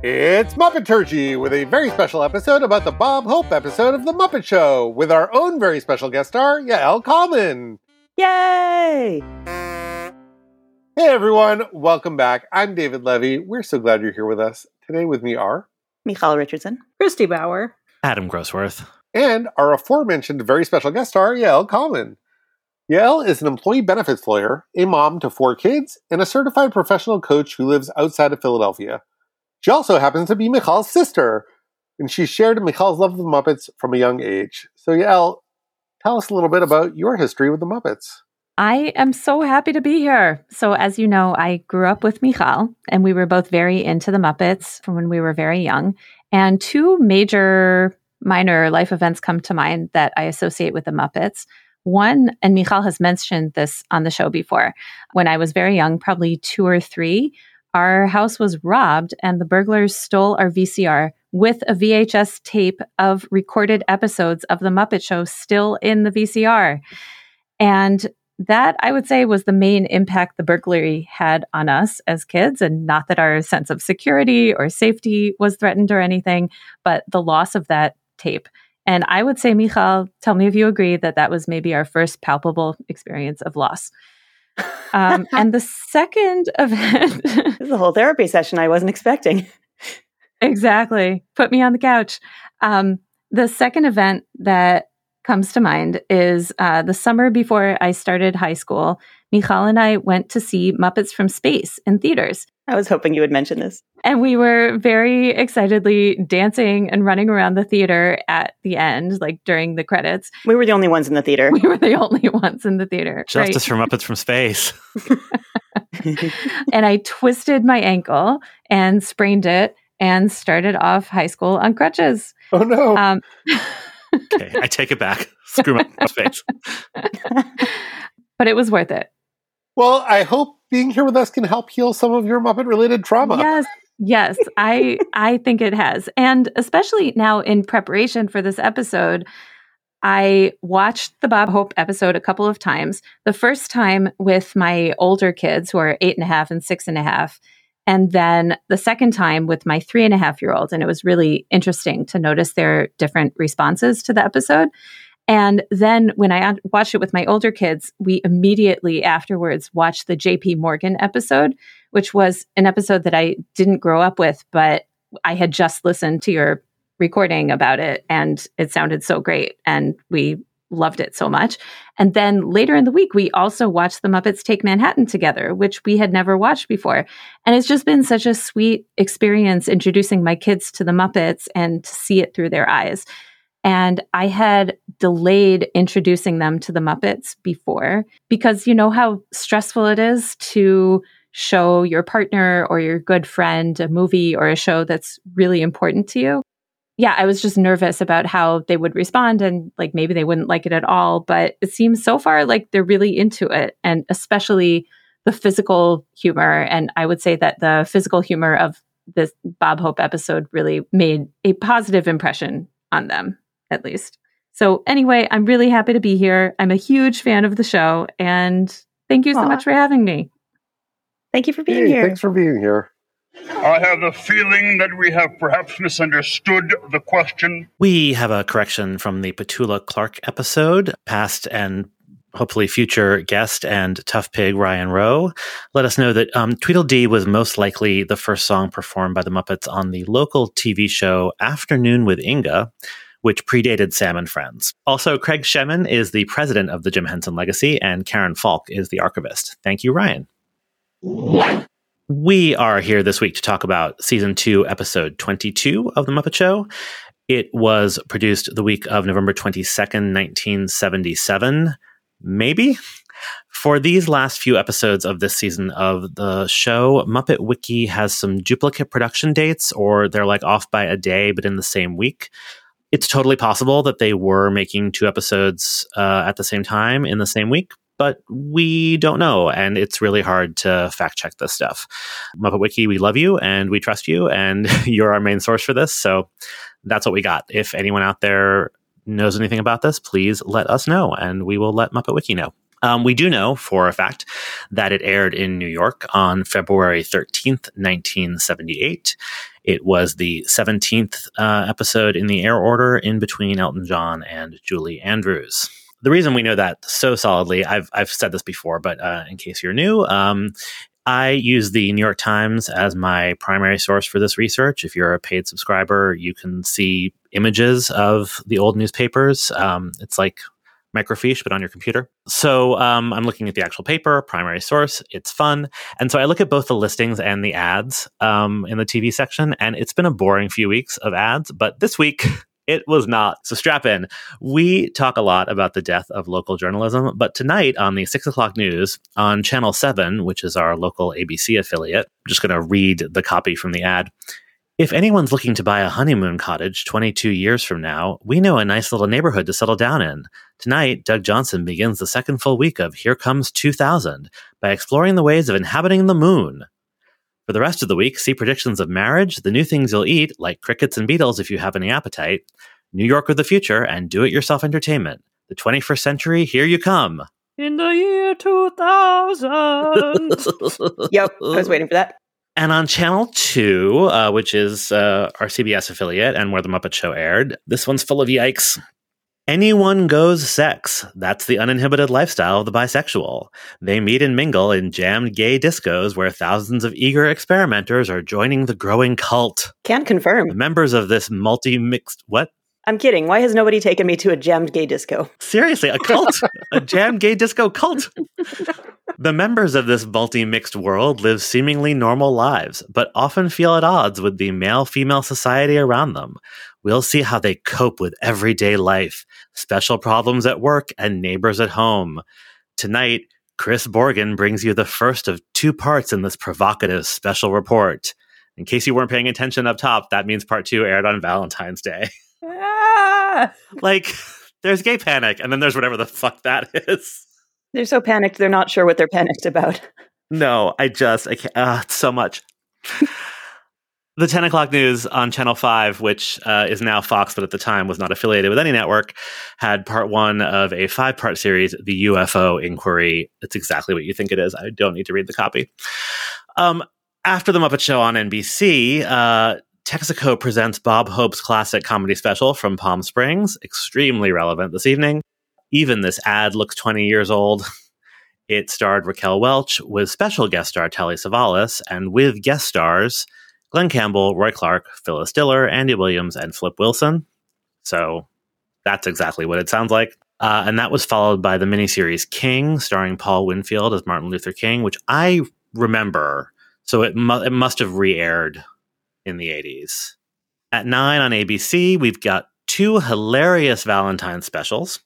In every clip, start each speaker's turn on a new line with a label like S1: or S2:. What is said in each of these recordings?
S1: It's Muppeturgy with a very special episode about the Bob Hope episode of The Muppet Show with our own very special guest star, Yael Common.
S2: Yay!
S1: Hey everyone, welcome back. I'm David Levy. We're so glad you're here with us. Today with me are
S2: Michal Richardson,
S3: Christy Bauer,
S4: Adam Grossworth,
S1: and our aforementioned very special guest star, Yael Common. Yael is an employee benefits lawyer, a mom to four kids, and a certified professional coach who lives outside of Philadelphia. She also happens to be Michal's sister, and she shared Michal's love of the Muppets from a young age. So, Yael, tell us a little bit about your history with the Muppets.
S3: I am so happy to be here. So, as you know, I grew up with Michal, and we were both very into the Muppets from when we were very young. And two major minor life events come to mind that I associate with the Muppets. One, and Michal has mentioned this on the show before, when I was very young, probably two or three, our house was robbed and the burglars stole our VCR with a VHS tape of recorded episodes of The Muppet Show still in the VCR. And that I would say was the main impact the burglary had on us as kids. And not that our sense of security or safety was threatened or anything, but the loss of that tape. And I would say, Michal, tell me if you agree that that was maybe our first palpable experience of loss. Um, and the second event
S2: this is a whole therapy session I wasn't expecting.
S3: exactly. Put me on the couch. Um, the second event that comes to mind is uh, the summer before I started high school. Michal and I went to see Muppets from Space in theaters.
S2: I was hoping you would mention this.
S3: And we were very excitedly dancing and running around the theater at the end, like during the credits.
S2: We were the only ones in the theater.
S3: We were the only ones in the theater.
S4: Justice right? for Muppets from Space.
S3: and I twisted my ankle and sprained it and started off high school on crutches.
S1: Oh no. Um,
S4: okay, I take it back. Screw my face.
S3: but it was worth it.
S1: Well, I hope being here with us can help heal some of your Muppet related trauma.
S3: Yes. Yes, I I think it has. And especially now in preparation for this episode, I watched the Bob Hope episode a couple of times. The first time with my older kids who are eight and a half and six and a half. And then the second time with my three and a half year old. And it was really interesting to notice their different responses to the episode. And then when I watched it with my older kids, we immediately afterwards watched the Jaye P. Morgan episode, which was an episode that I didn't grow up with, but I had just listened to your recording about it and it sounded so great. And we loved it so much. And then later in the week, we also watched The Muppets Take Manhattan together, which we had never watched before. And it's just been such a sweet experience introducing my kids to The Muppets and to see it through their eyes. And I had delayed introducing them to the Muppets before because you know how stressful it is to show your partner or your good friend a movie or a show that's really important to you. Yeah, I was just nervous about how they would respond and like maybe they wouldn't like it at all. But it seems so far like they're really into it and especially the physical humor. And I would say that the physical humor of this Bob Hope episode really made a positive impression on them at least. So, anyway, I'm really happy to be here. I'm a huge fan of the show, and thank you so Aww. much for having me.
S2: Thank you for being
S1: hey,
S2: here.
S1: Thanks for being here.
S5: I have a feeling that we have perhaps misunderstood the question.
S4: We have a correction from the Petula Clark episode, past and hopefully future guest and tough pig Ryan Roe let us know that um, Tweedledee was most likely the first song performed by the Muppets on the local TV show Afternoon with Inga, which predated Sam and Friends. Also, Craig Shemin is the president of the Jim Henson Legacy, and Karen Falk is the archivist. Thank you, Ryan. We are here this week to talk about season two, episode 22 of The Muppet Show. It was produced the week of November 22nd, 1977. Maybe? For these last few episodes of this season of the show, Muppet Wiki has some duplicate production dates, or they're like off by a day, but in the same week it's totally possible that they were making two episodes uh, at the same time in the same week, but we don't know. And it's really hard to fact check this stuff. Muppet Wiki, we love you and we trust you, and you're our main source for this. So that's what we got. If anyone out there knows anything about this, please let us know and we will let Muppet Wiki know. Um, we do know for a fact that it aired in New York on February 13th, 1978. It was the 17th uh, episode in the air order in between Elton John and Julie Andrews. The reason we know that so solidly, I've, I've said this before, but uh, in case you're new, um, I use the New York Times as my primary source for this research. If you're a paid subscriber, you can see images of the old newspapers. Um, it's like microfiche, but on your computer. So um, I'm looking at the actual paper, primary source. It's fun. And so I look at both the listings and the ads um, in the TV section, and it's been a boring few weeks of ads. But this week, it was not. So strap in. We talk a lot about the death of local journalism, but tonight on the six o'clock news on Channel 7, which is our local ABC affiliate, I'm just going to read the copy from the ad. If anyone's looking to buy a honeymoon cottage 22 years from now, we know a nice little neighborhood to settle down in. Tonight, Doug Johnson begins the second full week of Here Comes 2000 by exploring the ways of inhabiting the moon. For the rest of the week, see predictions of marriage, the new things you'll eat, like crickets and beetles if you have any appetite, New York of the future, and do it yourself entertainment. The 21st century, here you come.
S3: In the year 2000.
S2: Yep, I was waiting for that.
S4: And on Channel 2, uh, which is uh, our CBS affiliate and where The Muppet Show aired, this one's full of yikes. Anyone goes sex. That's the uninhibited lifestyle of the bisexual. They meet and mingle in jammed gay discos where thousands of eager experimenters are joining the growing cult.
S2: Can confirm.
S4: Members of this multi mixed. What?
S2: I'm kidding. Why has nobody taken me to a jammed gay disco?
S4: Seriously, a cult, a jam gay disco cult. the members of this multi mixed world live seemingly normal lives, but often feel at odds with the male female society around them. We'll see how they cope with everyday life, special problems at work, and neighbors at home. Tonight, Chris Borgen brings you the first of two parts in this provocative special report. In case you weren't paying attention up top, that means part two aired on Valentine's Day.
S3: Ah!
S4: like, there's gay panic, and then there's whatever the fuck that is.
S2: They're so panicked, they're not sure what they're panicked about.
S4: No, I just, I can't, uh, so much. the 10 o'clock news on Channel 5, which uh, is now Fox, but at the time was not affiliated with any network, had part one of a five part series, The UFO Inquiry. It's exactly what you think it is. I don't need to read the copy. Um, after the Muppet Show on NBC, uh, Texaco presents Bob Hope's classic comedy special from Palm Springs, extremely relevant this evening. Even this ad looks 20 years old. It starred Raquel Welch with special guest star Telly Savalas and with guest stars Glen Campbell, Roy Clark, Phyllis Diller, Andy Williams, and Flip Wilson. So that's exactly what it sounds like. Uh, and that was followed by the miniseries King, starring Paul Winfield as Martin Luther King, which I remember. So it, mu- it must have re aired in the 80s. At 9 on ABC, we've got two hilarious Valentine specials.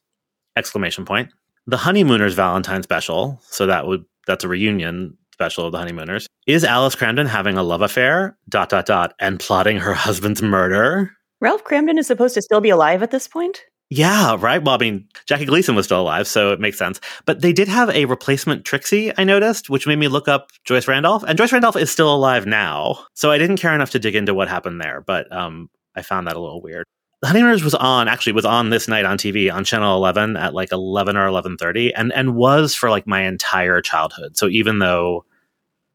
S4: Exclamation point. The Honeymooners Valentine special, so that would that's a reunion special of the Honeymooners. Is Alice Kramden having a love affair? Dot dot dot and plotting her husband's murder?
S2: Ralph Kramden is supposed to still be alive at this point?
S4: Yeah, right. Well, I mean, Jackie Gleason was still alive, so it makes sense. But they did have a replacement Trixie, I noticed, which made me look up Joyce Randolph. And Joyce Randolph is still alive now. So I didn't care enough to dig into what happened there, but um, I found that a little weird. The Honeymooners was on, actually was on this night on TV on Channel 11 at like 11 or 11.30 and, and was for like my entire childhood. So even though,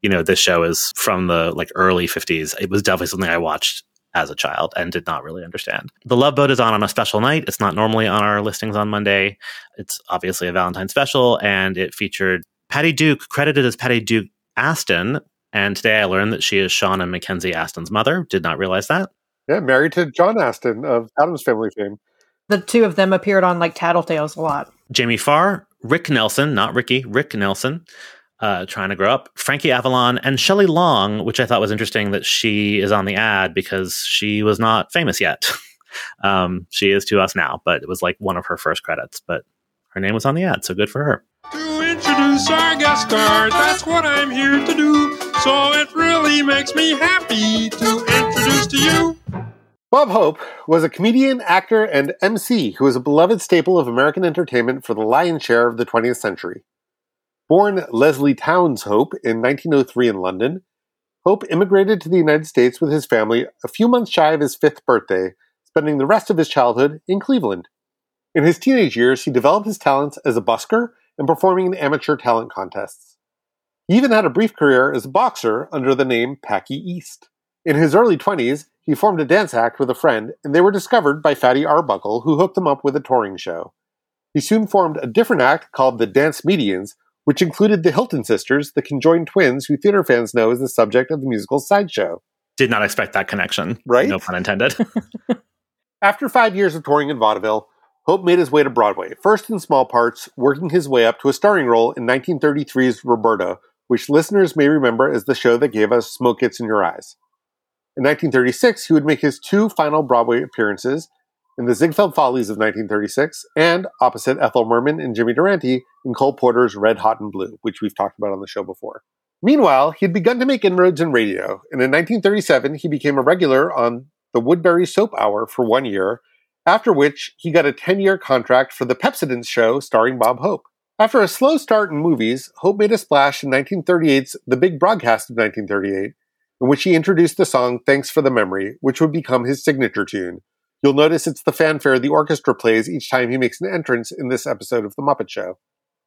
S4: you know, this show is from the like early 50s, it was definitely something I watched as a child and did not really understand. The Love Boat is on on a special night. It's not normally on our listings on Monday. It's obviously a Valentine special, and it featured Patty Duke, credited as Patty Duke Astin. And today I learned that she is Sean and Mackenzie Astin's mother. Did not realize that.
S1: Yeah, married to John Astin of Addams Family fame.
S6: The two of them appeared on like Tattletales a lot.
S4: Jamie Farr, Rick Nelson, not Ricky, Rick Nelson, uh, trying to grow up, Frankie Avalon, and Shelley Long, which I thought was interesting that she is on the ad because she was not famous yet. um, she is to us now, but it was like one of her first credits, but her name was on the ad, so good for her.
S7: To introduce our guest star, that's what I'm here to do. So it really makes me happy to to you.
S1: Bob Hope was a comedian, actor, and MC who was a beloved staple of American entertainment for the lion's share of the 20th century. Born Leslie Towns Hope in 1903 in London, Hope immigrated to the United States with his family a few months shy of his fifth birthday, spending the rest of his childhood in Cleveland. In his teenage years, he developed his talents as a busker and performing in amateur talent contests. He even had a brief career as a boxer under the name Packy East. In his early 20s, he formed a dance act with a friend, and they were discovered by Fatty Arbuckle, who hooked them up with a touring show. He soon formed a different act called the Dancemedians, which included the Hilton sisters, the conjoined twins who theater fans know as the subject of the musical Sideshow.
S4: Did not expect that connection.
S1: Right?
S4: No pun intended.
S1: After five years of touring in vaudeville, Hope made his way to Broadway, first in small parts, working his way up to a starring role in 1933's Roberta, which listeners may remember as the show that gave us Smoke Gets in Your Eyes. In 1936, he would make his two final Broadway appearances in The Ziegfeld Follies of 1936 and opposite Ethel Merman and Jimmy Durante in Cole Porter's Red Hot and Blue, which we've talked about on the show before. Meanwhile, he had begun to make inroads in radio, and in 1937 he became a regular on the Woodbury Soap Hour for one year, after which he got a 10 year contract for the Pepsodent show starring Bob Hope. After a slow start in movies, Hope made a splash in 1938's The Big Broadcast of 1938, in which he introduced the song Thanks for the Memory, which would become his signature tune. You'll notice it's the fanfare the orchestra plays each time he makes an entrance in this episode of The Muppet Show.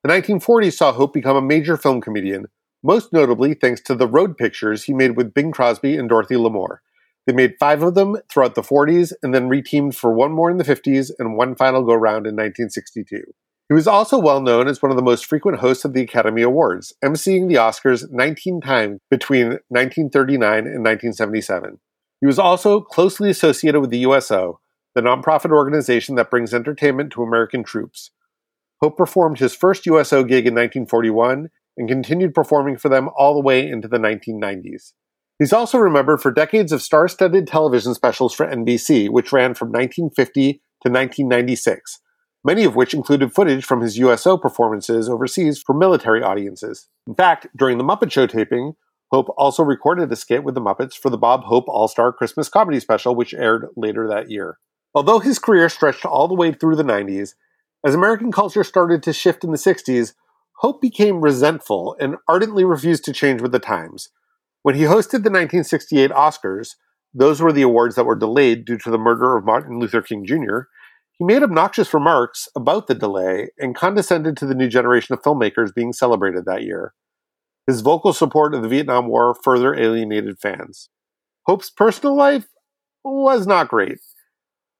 S1: The 1940s saw Hope become a major film comedian, most notably thanks to the road pictures he made with Bing Crosby and Dorothy Lamour. They made five of them throughout the 40s and then reteamed for one more in the 50s and one final go round in 1962. He was also well known as one of the most frequent hosts of the Academy Awards, emceeing the Oscars 19 times between 1939 and 1977. He was also closely associated with the USO, the nonprofit organization that brings entertainment to American troops. Hope performed his first USO gig in 1941 and continued performing for them all the way into the 1990s. He's also remembered for decades of star studded television specials for NBC, which ran from 1950 to 1996, many of which included footage from his USO performances overseas for military audiences. In fact, during the Muppet Show taping, Hope also recorded a skit with the Muppets for the Bob Hope All Star Christmas Comedy Special, which aired later that year. Although his career stretched all the way through the 90s, as American culture started to shift in the 60s, Hope became resentful and ardently refused to change with the times. When he hosted the 1968 Oscars, those were the awards that were delayed due to the murder of Martin Luther King Jr., he made obnoxious remarks about the delay and condescended to the new generation of filmmakers being celebrated that year. His vocal support of the Vietnam War further alienated fans. Hope's personal life was not great.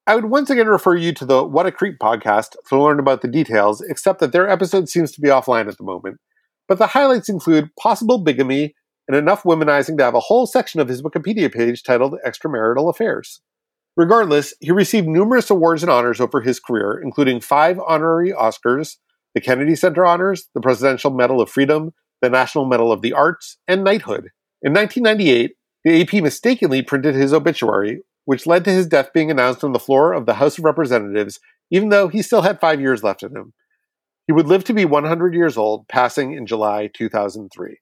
S1: I would once again refer you to the What a Creep podcast to learn about the details, except that their episode seems to be offline at the moment. But the highlights include possible bigamy and enough womanizing to have a whole section of his Wikipedia page titled Extramarital Affairs. Regardless, he received numerous awards and honors over his career, including five honorary Oscars, the Kennedy Center Honors, the Presidential Medal of Freedom, the National Medal of the Arts, and knighthood. In 1998, the AP mistakenly printed his obituary, which led to his death being announced on the floor of the House of Representatives, even though he still had five years left in him. He would live to be 100 years old, passing in July 2003.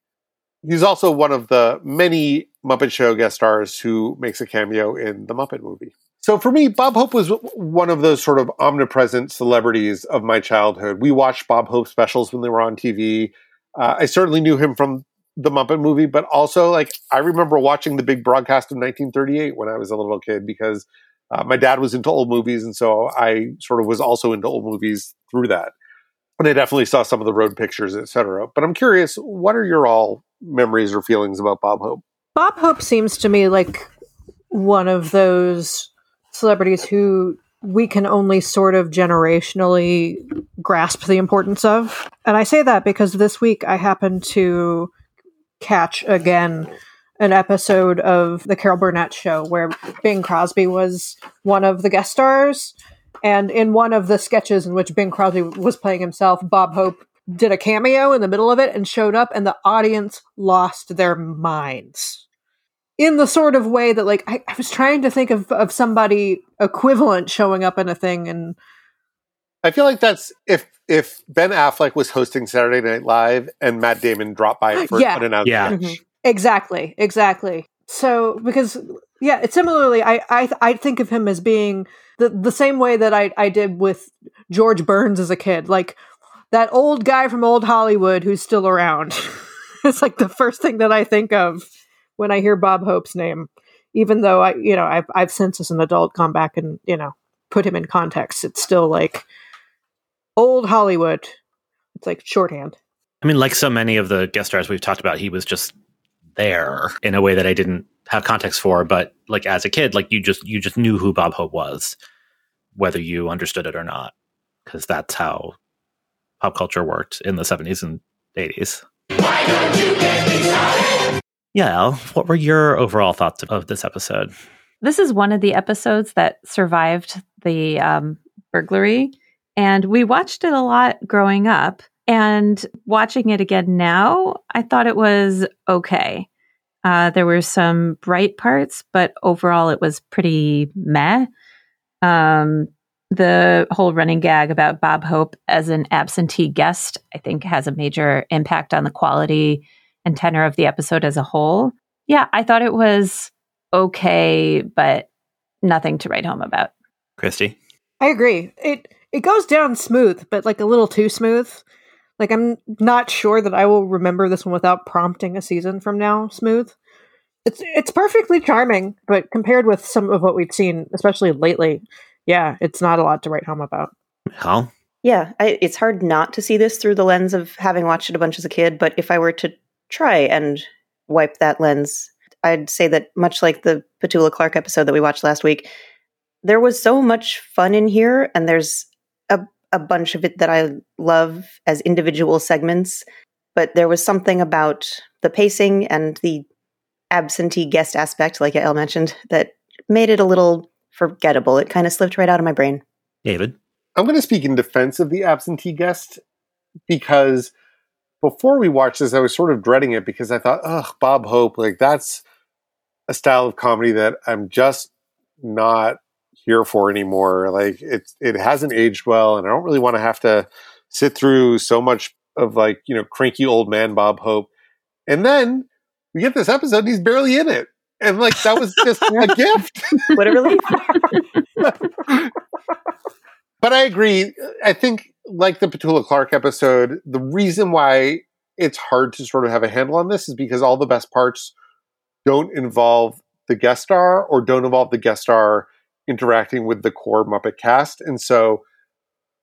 S1: He's also one of the many Muppet Show guest stars who makes a cameo in the Muppet movie. So for me, Bob Hope was one of those sort of omnipresent celebrities of my childhood. We watched Bob Hope specials when they were on TV. Uh, I certainly knew him from the Muppet movie, but also like I remember watching the big broadcast of 1938 when I was a little kid because uh, my dad was into old movies, and so I sort of was also into old movies through that. And I definitely saw some of the road pictures, etc. But I'm curious, what are your all memories or feelings about Bob Hope?
S6: Bob Hope seems to me like one of those celebrities who we can only sort of generationally grasp the importance of. And I say that because this week I happened to catch again an episode of the Carol Burnett show where Bing Crosby was one of the guest stars. And in one of the sketches in which Bing Crosby was playing himself, Bob Hope did a cameo in the middle of it and showed up, and the audience lost their minds. In the sort of way that, like, I, I was trying to think of, of somebody equivalent showing up in a thing, and
S1: I feel like that's if if Ben Affleck was hosting Saturday Night Live and Matt Damon dropped by for
S6: Yeah.
S1: unannounced
S4: Yeah.
S1: sketch.
S6: Mhm. exactly, exactly. So, because yeah, it's similarly, I I I think of him as being the the same way that I I did with George Burns as a kid, like that old guy from old Hollywood who's still around. it's like the first thing that I think of when I hear Bob Hope's name, even though I you know I've I've since as an adult gone back and you know put him in context. It's still like old Hollywood. It's like shorthand.
S4: I mean, like so many of the guest stars we've talked about, he was just there in a way that I didn't have context for. But like as a kid, like you just you just knew who Bob Hope was, whether you understood it or not, because that's how pop culture worked in the seventies and eighties. Yeah, what were your overall thoughts of this episode?
S3: This is one of the episodes that survived the um, burglary, and we watched it a lot growing up. And watching it again now, I thought it was okay. Uh, there were some bright parts, but overall, it was pretty meh. Um, the whole running gag about Bob Hope as an absentee guest, I think, has a major impact on the quality and tenor of the episode as a whole. Yeah, I thought it was okay, but nothing to write home about.
S4: Christy?
S6: I agree. It it goes down smooth, but like a little too smooth. Like I'm not sure that I will remember this one without prompting a season from now smooth. It's it's perfectly charming, but compared with some of what we've seen, especially lately, yeah, it's not a lot to write home about.
S4: Hal?
S2: Yeah, I, it's hard not to see this through the lens of having watched it a bunch as a kid. But if I were to try and wipe that lens, I'd say that much like the Petula Clark episode that we watched last week, there was so much fun in here, and there's a a bunch of it that I love as individual segments. But there was something about the pacing and the absentee guest aspect, like El mentioned, that made it a little forgettable. It kind of slipped right out of my brain.
S4: David?
S1: I'm going to speak in defense of the absentee guest because before we watched this, I was sort of dreading it because I thought, ugh, Bob Hope, like that's a style of comedy that I'm just not here for anymore. Like it, it hasn't aged well, and I don't really want to have to sit through so much of like you know cranky old man Bob Hope. And then we get this episode, and he's barely in it, and like that was just a gift.
S2: What a relief.
S1: but I agree. I think, like the Petula Clark episode, the reason why it's hard to sort of have a handle on this is because all the best parts don't involve the guest star or don't involve the guest star interacting with the core Muppet cast. And so,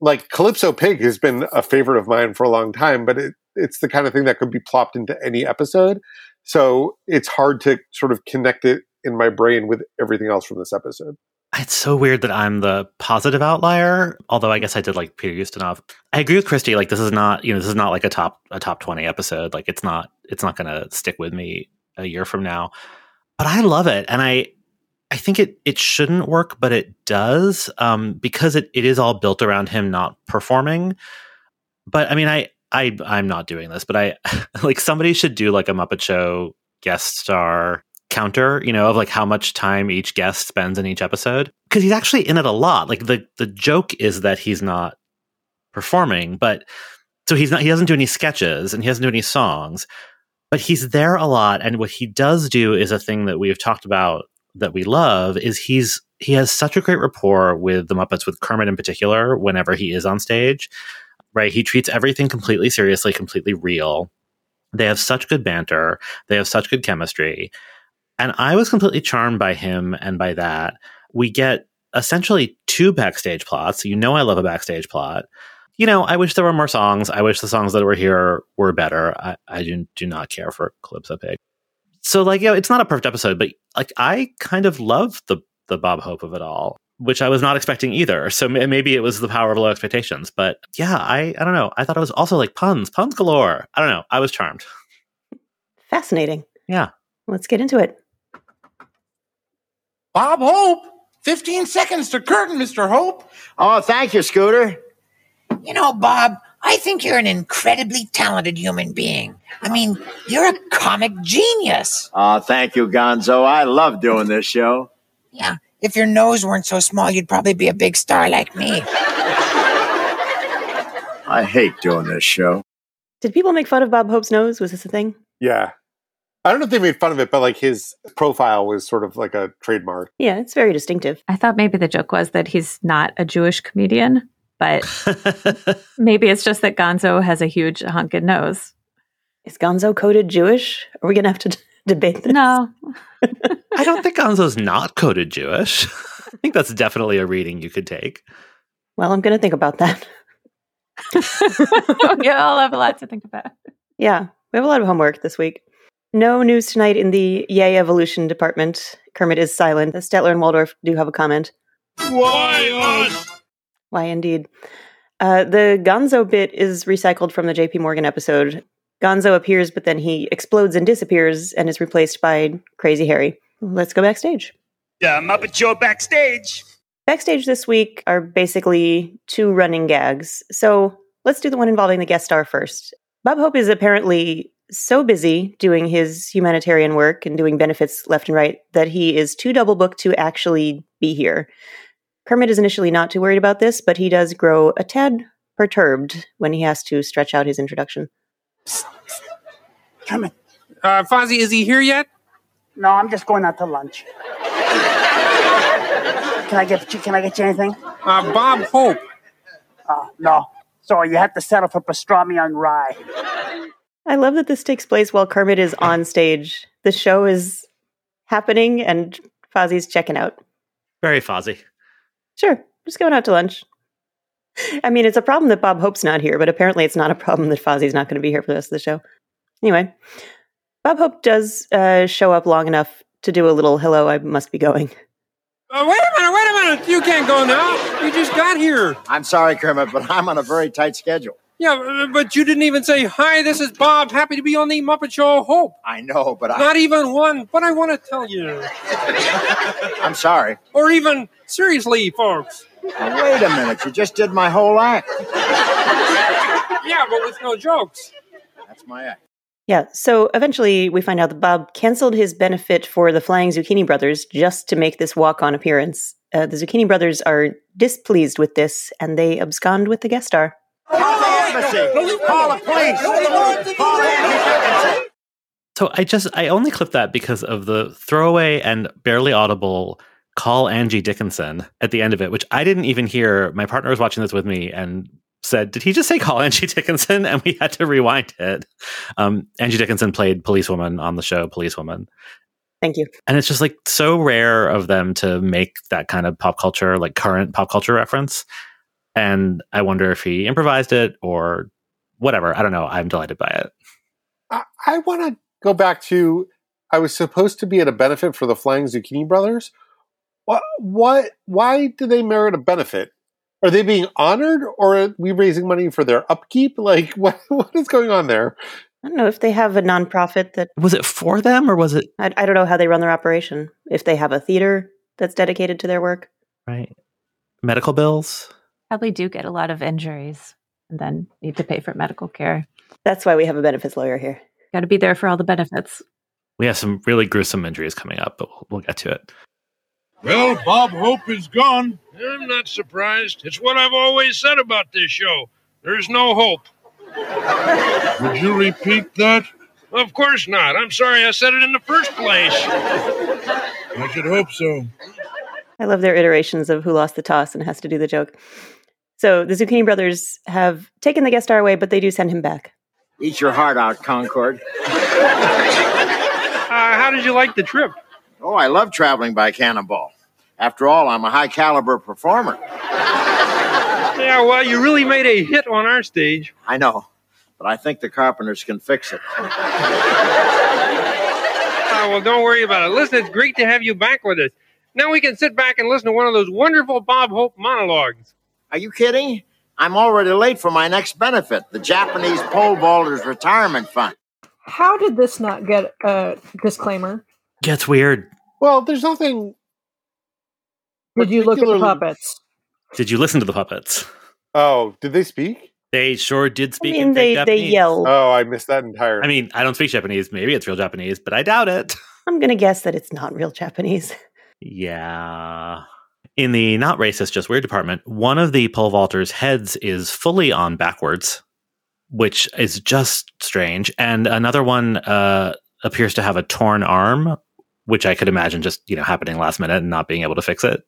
S1: like, Calypso Pig has been a favorite of mine for a long time, but it, it's the kind of thing that could be plopped into any episode. So it's hard to sort of connect it in my brain with everything else from this episode.
S4: It's so weird that I'm the positive outlier. Although I guess I did like Peter Ustinov. I agree with Christy. Like this is not, you know, this is not like a top a top twenty episode. Like it's not, it's not going to stick with me a year from now. But I love it, and I, I think it it shouldn't work, but it does um, because it, it is all built around him not performing. But I mean, I I I'm not doing this, but I like somebody should do like a Muppet Show guest star counter, you know, of like how much time each guest spends in each episode because he's actually in it a lot. Like the the joke is that he's not performing, but so he's not he doesn't do any sketches and he doesn't do any songs, but he's there a lot and what he does do is a thing that we've talked about that we love is he's he has such a great rapport with the Muppets with Kermit in particular whenever he is on stage. Right? He treats everything completely seriously, completely real. They have such good banter, they have such good chemistry. And I was completely charmed by him and by that. We get essentially two backstage plots. You know, I love a backstage plot. You know, I wish there were more songs. I wish the songs that were here were better. I, I do, do not care for Calypso Pig. So, like, you know, it's not a perfect episode, but like, I kind of love the the Bob Hope of it all, which I was not expecting either. So maybe it was the power of low expectations. But yeah, I I don't know. I thought it was also like puns, puns galore. I don't know. I was charmed.
S2: Fascinating.
S4: Yeah.
S2: Let's get into it.
S8: Bob Hope. 15 seconds to curtain, Mr. Hope.
S9: Oh, thank you, Scooter.
S10: You know, Bob, I think you're an incredibly talented human being. I mean, you're a comic genius.
S9: Oh, thank you, Gonzo. I love doing this show.
S10: Yeah, if your nose weren't so small, you'd probably be a big star like me.
S9: I hate doing this show.
S2: Did people make fun of Bob Hope's nose? Was this a thing?
S1: Yeah. I don't know if they made fun of it, but like his profile was sort of like a trademark.
S2: Yeah, it's very distinctive.
S3: I thought maybe the joke was that he's not a Jewish comedian, but maybe it's just that Gonzo has a huge honking nose.
S2: Is Gonzo coded Jewish? Are we going to have to d- debate this?
S3: No.
S4: I don't think Gonzo's not coded Jewish. I think that's definitely a reading you could take.
S2: Well, I'm going to think about that.
S3: we all have a lot to think about.
S2: Yeah, we have a lot of homework this week. No news tonight in the Yay Evolution department. Kermit is silent. Statler and Waldorf do have a comment.
S7: Why us?
S2: Why, indeed. Uh, the Gonzo bit is recycled from the Jaye P. Morgan episode. Gonzo appears, but then he explodes and disappears and is replaced by Crazy Harry. Let's go backstage.
S11: The Muppet Show backstage.
S2: Backstage this week are basically two running gags. So let's do the one involving the guest star first. Bob Hope is apparently so busy doing his humanitarian work and doing benefits left and right that he is too double booked to actually be here. Kermit is initially not too worried about this, but he does grow a tad perturbed when he has to stretch out his introduction.
S11: Kermit.
S7: Uh, Fozzie, is he here yet?
S11: No, I'm just going out to lunch. Can I get you? Can I get you anything?
S7: Uh, Bob Hope.
S11: Uh, no. Sorry, you have to settle for pastrami on rye.
S2: I love that this takes place while Kermit is on stage. The show is happening and Fozzie's checking out.
S4: Very Fozzie.
S2: Sure, just going out to lunch. I mean, it's a problem that Bob Hope's not here, but apparently it's not a problem that Fozzie's not going to be here for the rest of the show. Anyway, Bob Hope does uh, show up long enough to do a little hello, I must be going.
S7: Uh, wait a minute, wait a minute. You can't go now. You just got here.
S9: I'm sorry, Kermit, but I'm on a very tight schedule.
S7: Yeah, uh, but you didn't even say, hi, this is Bob. Happy to be on the Muppet Show. Hope.
S9: I know, but I,
S7: Not even one, but I want to tell you.
S9: I'm sorry.
S7: Or even, seriously, folks.
S9: Wait a minute, you just did my whole act.
S7: Yeah, but with no jokes.
S9: That's my act.
S2: Yeah, so eventually we find out that Bob canceled his benefit for the Flying Zucchini Brothers just to make this walk on appearance. Uh, the Zucchini Brothers are displeased with this and they abscond with the guest star.
S9: Call the embassy. Call the police. Call the embassy.
S4: So I just I only clipped that because of the throwaway and barely audible call Angie Dickinson at the end of it, which I didn't even hear. My partner was watching this with me and said, "Did he just say call Angie Dickinson?" And we had to rewind it. Um, Angie Dickinson played policewoman on the show Policewoman,
S2: Thank you.
S4: and it's just like so rare of them to make that kind of pop culture, like current pop culture reference. And I wonder if he improvised it or whatever. I don't know. I'm delighted by it.
S1: I, I want to go back to I was supposed to be at a benefit for the Flying Zucchini Brothers. What? What? Why do they merit a benefit? Are they being honored, or are we raising money for their upkeep? Like, what? What is going on there?
S2: I don't know if they have a nonprofit that
S4: Was it for them or was it
S2: I, I don't know how they run their operation. If they have a theater that's dedicated to their work.
S4: right? Medical bills?
S3: Probably do get a lot of injuries and then need to pay for medical care.
S2: That's why we have a benefits lawyer here.
S3: Got to be there for all the benefits.
S4: We have some really gruesome injuries coming up, but we'll, we'll get to it.
S5: Well, Bob Hope is gone. I'm not surprised. It's what I've always said about this show. There's no hope. Would you repeat that? Of course not. I'm sorry I said it in the first place. I should hope so.
S2: I love their iterations of who lost the toss and has to do the joke. So the Zucchini Brothers have taken the guest star away, but they do send him back.
S9: Eat your heart out, Concorde.
S7: Uh, how did you like the trip?
S9: Oh, I love traveling by cannonball. After all, I'm a high caliber performer.
S7: Yeah, well, you really made a hit on our stage.
S9: I know, but I think the carpenters can fix it.
S7: Oh, well, don't worry about it. Listen, it's great to have you back with us. Now we can sit back and listen to one of those wonderful Bob Hope monologues.
S9: Are you kidding? I'm already late for my next benefit, the Japanese pole vaulters retirement fund.
S6: How did this not get a disclaimer?
S4: Gets weird.
S1: Well, there's nothing.
S6: Did you look at the puppets?
S4: Did you listen to the puppets?
S1: Oh, did they speak?
S4: They sure did speak.
S2: I mean,
S4: in
S2: they,
S4: fake
S2: they
S4: Japanese.
S2: yell.
S1: Oh, I missed that entire.
S4: I mean, I don't speak Japanese. Maybe it's real Japanese, but I doubt it.
S2: I'm going to guess that it's not real Japanese.
S4: Yeah. In the not racist, just weird department, one of the pole vaulters' heads is fully on backwards, which is just strange. And another one uh, appears to have a torn arm, which I could imagine just, you know, happening last minute and not being able to fix it.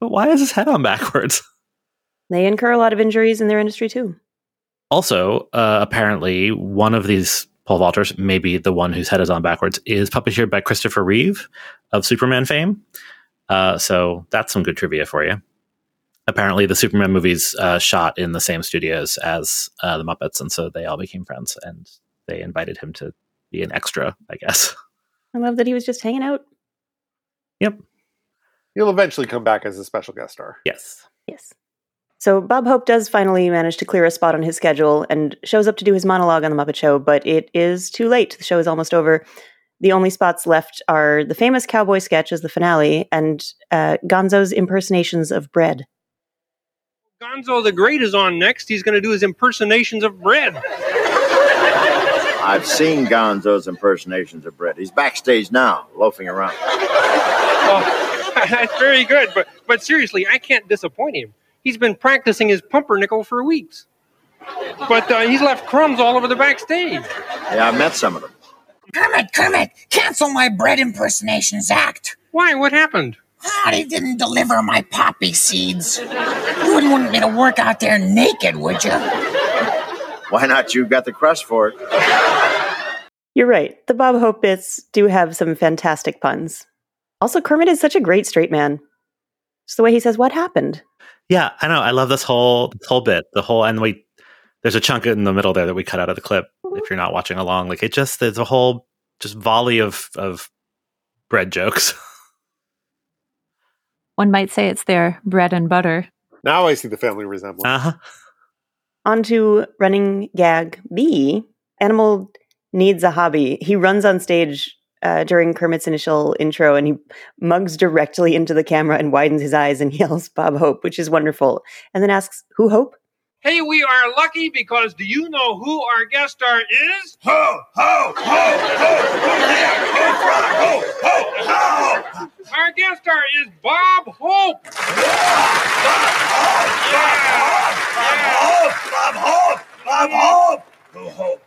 S4: But why is his head on backwards?
S2: They incur a lot of injuries in their industry too.
S4: Also, uh, apparently, one of these pole vaulters, maybe the one whose head is on backwards, is puppeteered by Christopher Reeve of Superman fame. Uh, so that's some good trivia for you. apparently the Superman movies uh, shot in the same studios as uh, the Muppets, and so they all became friends, and they invited him to be an extra, I guess.
S2: I love that he was just hanging out.
S4: Yep.
S1: He'll eventually come back as a special guest star.
S4: Yes.
S2: Yes. So Bob Hope does finally manage to clear a spot on his schedule and shows up to do his monologue on the Muppet Show, but it is too late. The show is almost over. The only spots left are the famous cowboy sketch as the finale and uh, Gonzo's impersonations of bread.
S7: Gonzo the Great is on next. He's going to do his impersonations of bread.
S9: I've seen Gonzo's impersonations of bread. He's backstage now, loafing around.
S7: Oh, that's very good, but but seriously, I can't disappoint him. He's been practicing his pumpernickel for weeks, but uh, he's left crumbs all over the backstage.
S9: Yeah, I met some of them.
S10: Kermit, Kermit, cancel my bread impersonations act.
S7: Why? What happened?
S10: Ah, they didn't deliver my poppy seeds. You wouldn't want me to work out there naked, would you?
S9: Why not? You've got the crust for it.
S2: You're right. The Bob Hope bits do have some fantastic puns. Also, Kermit is such a great straight man. Just the way he says, What happened?
S4: Yeah, I know. I love this whole this whole bit. The whole and we there's a chunk in the middle there that we cut out of the clip. If you're not watching along, like it just there's a whole just volley of of bread jokes.
S3: One might say it's their bread and butter.
S1: Now I see the family resemblance.
S4: Uh huh.
S2: On to running gag B. Animal needs a hobby. He runs on stage uh, during Kermit's initial intro and he mugs directly into the camera and widens his eyes and yells Bob Hope, which is wonderful. And then asks, Who Hope?
S7: Hey, we are lucky because do you know who our guest star is?
S5: Ho, ho, ho, ho, ho, ho, ho, ho.
S7: Our guest star is Bob Hope.
S5: Bob Hope, Bob Hope, Go Hope.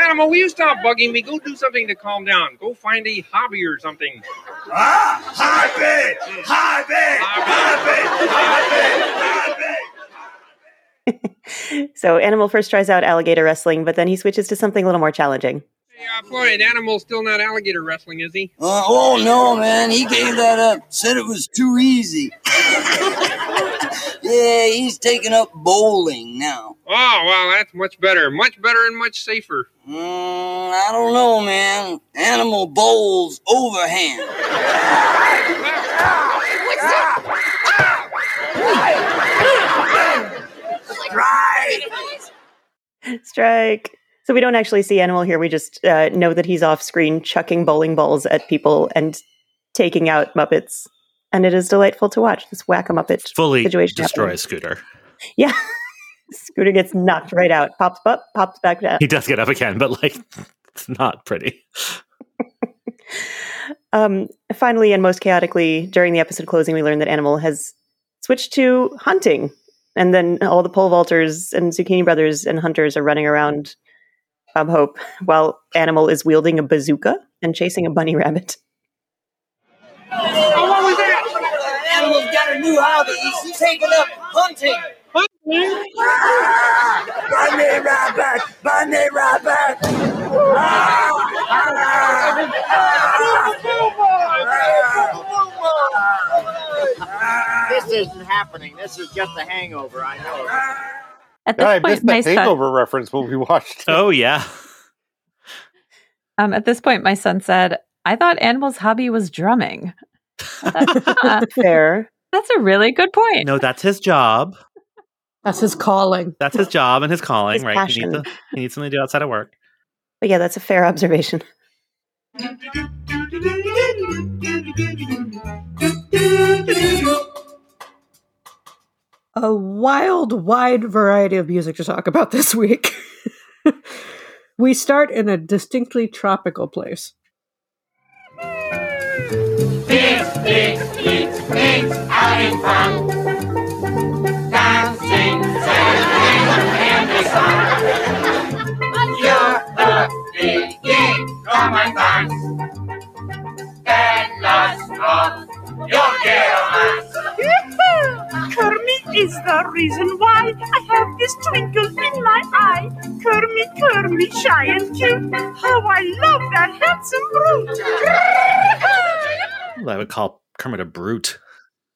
S7: Animal, will you stop bugging me? Go do something to calm down. Go find a hobby or something.
S5: Ah, hobby, hobby, hobby, hobby, hobby.
S2: So Animal first tries out alligator wrestling, but then he switches to something a little more challenging.
S7: Hey, uh, Floyd, Animal's still not alligator wrestling, is he?
S12: Uh, oh no, man! He gave that up. Said it was too easy. yeah, he's taking up bowling now.
S7: Oh, well, that's much better. Much better and much safer.
S12: Mm, I don't know, man. Animal bowls overhand.
S2: Strike. So we don't actually see Animal here. We just uh, know that he's off screen chucking bowling balls at people and taking out Muppets. And it is delightful to watch this whack a Muppet
S4: Fully
S2: situation.
S4: destroy
S2: happening.
S4: Scooter.
S2: Yeah. Scooter gets knocked right out, pops up, pops back down.
S4: He does get up again, but like it's not pretty.
S2: Um, finally, and most chaotically, during the episode closing, we learn that Animal has switched to hunting. And then all the pole vaulters and zucchini brothers and hunters are running around Bob Hope while Animal is wielding a bazooka and chasing a bunny rabbit.
S7: Oh, what was that?
S12: Animal's got a new hobby. He's taking up hunting.
S5: Bunny rabbit, bunny rabbit.
S9: This isn't happening. This is just a hangover. I know.
S3: At
S1: Yeah,
S3: this
S1: I
S3: point,
S1: missed
S3: my
S1: the
S3: son,
S1: reference when we watched. it.
S4: Oh yeah.
S3: um, at this point, my son said, "I thought Animal's hobby was drumming." Uh,
S2: Fair.
S3: That's a really good point.
S4: No, that's his job.
S6: That's his calling.
S4: That's his job and his calling,
S2: His
S4: right? He needs,
S2: passion.
S4: to, he needs something to do outside of work.
S2: But yeah, that's a fair observation.
S6: A wild, wide variety of music to talk about this week. we start in a distinctly tropical place.
S13: Big fleet makes having fun. Dancing, singing, and the sun. You're the beginning, come and dance. Tell us of your romance.
S11: Kermit is the reason why I have this twinkle in my eye. Kermit, Kermit, shy and cute. How I love that handsome brute.
S4: I would call Kermit a brute.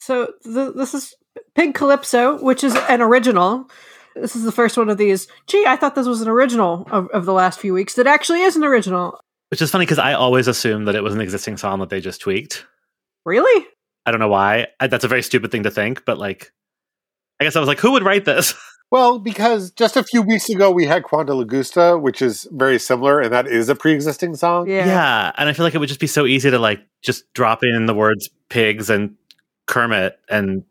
S6: So th- this is Pig Calypso, which is an original. This is the first one of these. Gee, I thought this was an original of, of the last few weeks. That actually is an original.
S4: Which is funny because I always assumed that it was an existing song that they just tweaked.
S6: Really?
S4: I don't know why. I, that's a very stupid thing to think, but like, I guess I was like, who would write this?
S1: Well, because just a few weeks ago we had Quanta Lagusta, which is very similar, and that is a pre-existing song.
S4: Yeah. and I feel like it would just be so easy to like just drop in the words pigs and Kermit, and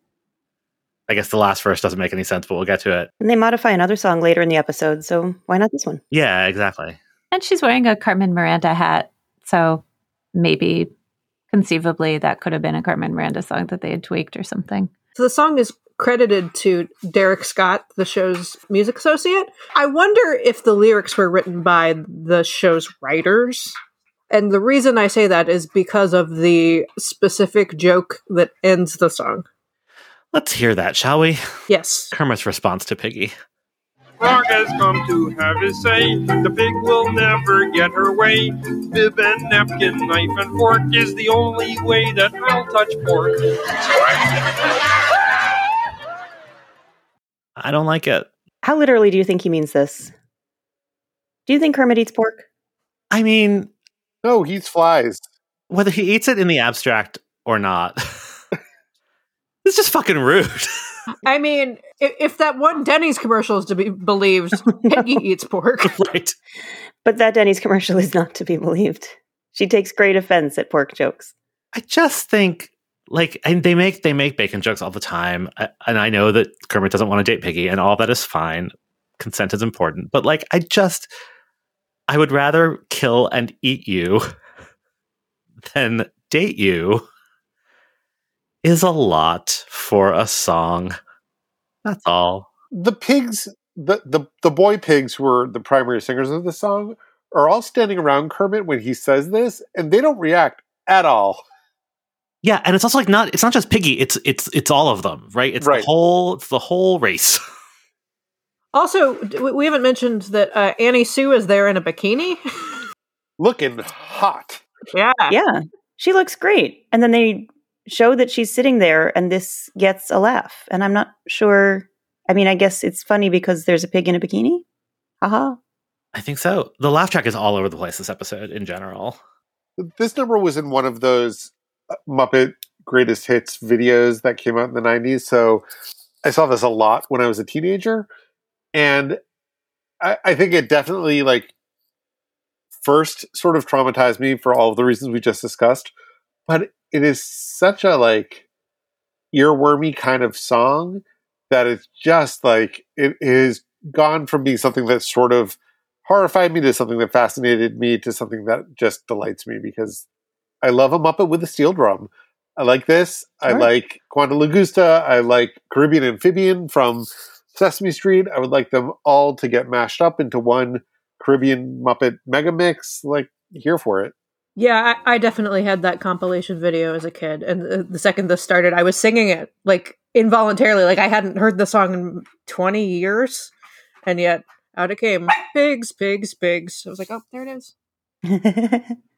S4: I guess the last verse doesn't make any sense, but we'll get to it.
S2: And they modify another song later in the episode, so why not this one?
S4: Yeah, exactly.
S3: And she's wearing a Carmen Miranda hat. So maybe conceivably that could have been a Carmen Miranda song that they had tweaked or something.
S6: So the song is credited to Derek Scott, the show's music associate. I wonder if the lyrics were written by the show's writers. And the reason I say that is because of the specific joke that ends the song.
S4: Let's hear that, shall we?
S6: Yes.
S4: Kermit's response to Piggy.
S7: Frog has come to have his say. The pig will never get her way. Bib and napkin, knife and fork is the only way that I'll touch pork.
S4: I don't like it.
S2: How literally do you think he means this? Do you think Kermit eats pork?
S4: I mean,
S1: no, he eats flies.
S4: Whether he eats it in the abstract or not, it's just fucking rude.
S6: I mean, if, if that one Denny's commercial is to be believed, Piggy eats pork.
S4: right.
S2: But that Denny's commercial is not to be believed. She takes great offense at pork jokes.
S4: I just think like and they make they make bacon jokes all the time I, and i know that kermit doesn't want to date piggy and all that is fine consent is important but like i just i would rather kill and eat you than date you is a lot for a song that's all
S1: The pigs, the, the, the boy pigs who are the primary singers of the song are all standing around Kermit when he says this, and they don't react at all.
S4: yeah and it's also like not it's not just piggy it's it's it's all of them right it's
S1: Right.
S4: the whole it's the whole race
S6: Also, we we haven't mentioned that uh, Annie Sue is there in a bikini.
S1: Looking hot.
S6: Yeah.
S2: Yeah, she looks great. And then they show that she's sitting there and this gets a laugh. And I'm not sure. I mean, I guess it's funny because there's a pig in a bikini. Haha.
S4: i think so the laugh track is all over the place this episode in general
S1: This number was in one of those uh, Muppet greatest hits videos that came out in the 90s. So I saw this a lot when I was a teenager. And I, I think it definitely, like, first sort of traumatized me for all of the reasons we just discussed. But it is such a, like, earwormy kind of song that it's just like, it is gone from being something that sort of horrified me to something that fascinated me to something that just delights me because I love a Muppet with a steel drum. I like this. I
S2: Sure.
S1: like Quanta Lagusta. I like Caribbean Amphibian from Sesame Street. I would like them all to get mashed up into one Caribbean Muppet mega mix. Like, here for it.
S6: Yeah, I, I definitely had that compilation video as a kid, and uh, the second this started, I was singing it like involuntarily, like I hadn't heard the song in twenty years, and yet out it came: pigs, pigs, pigs. I was like, oh, there it is.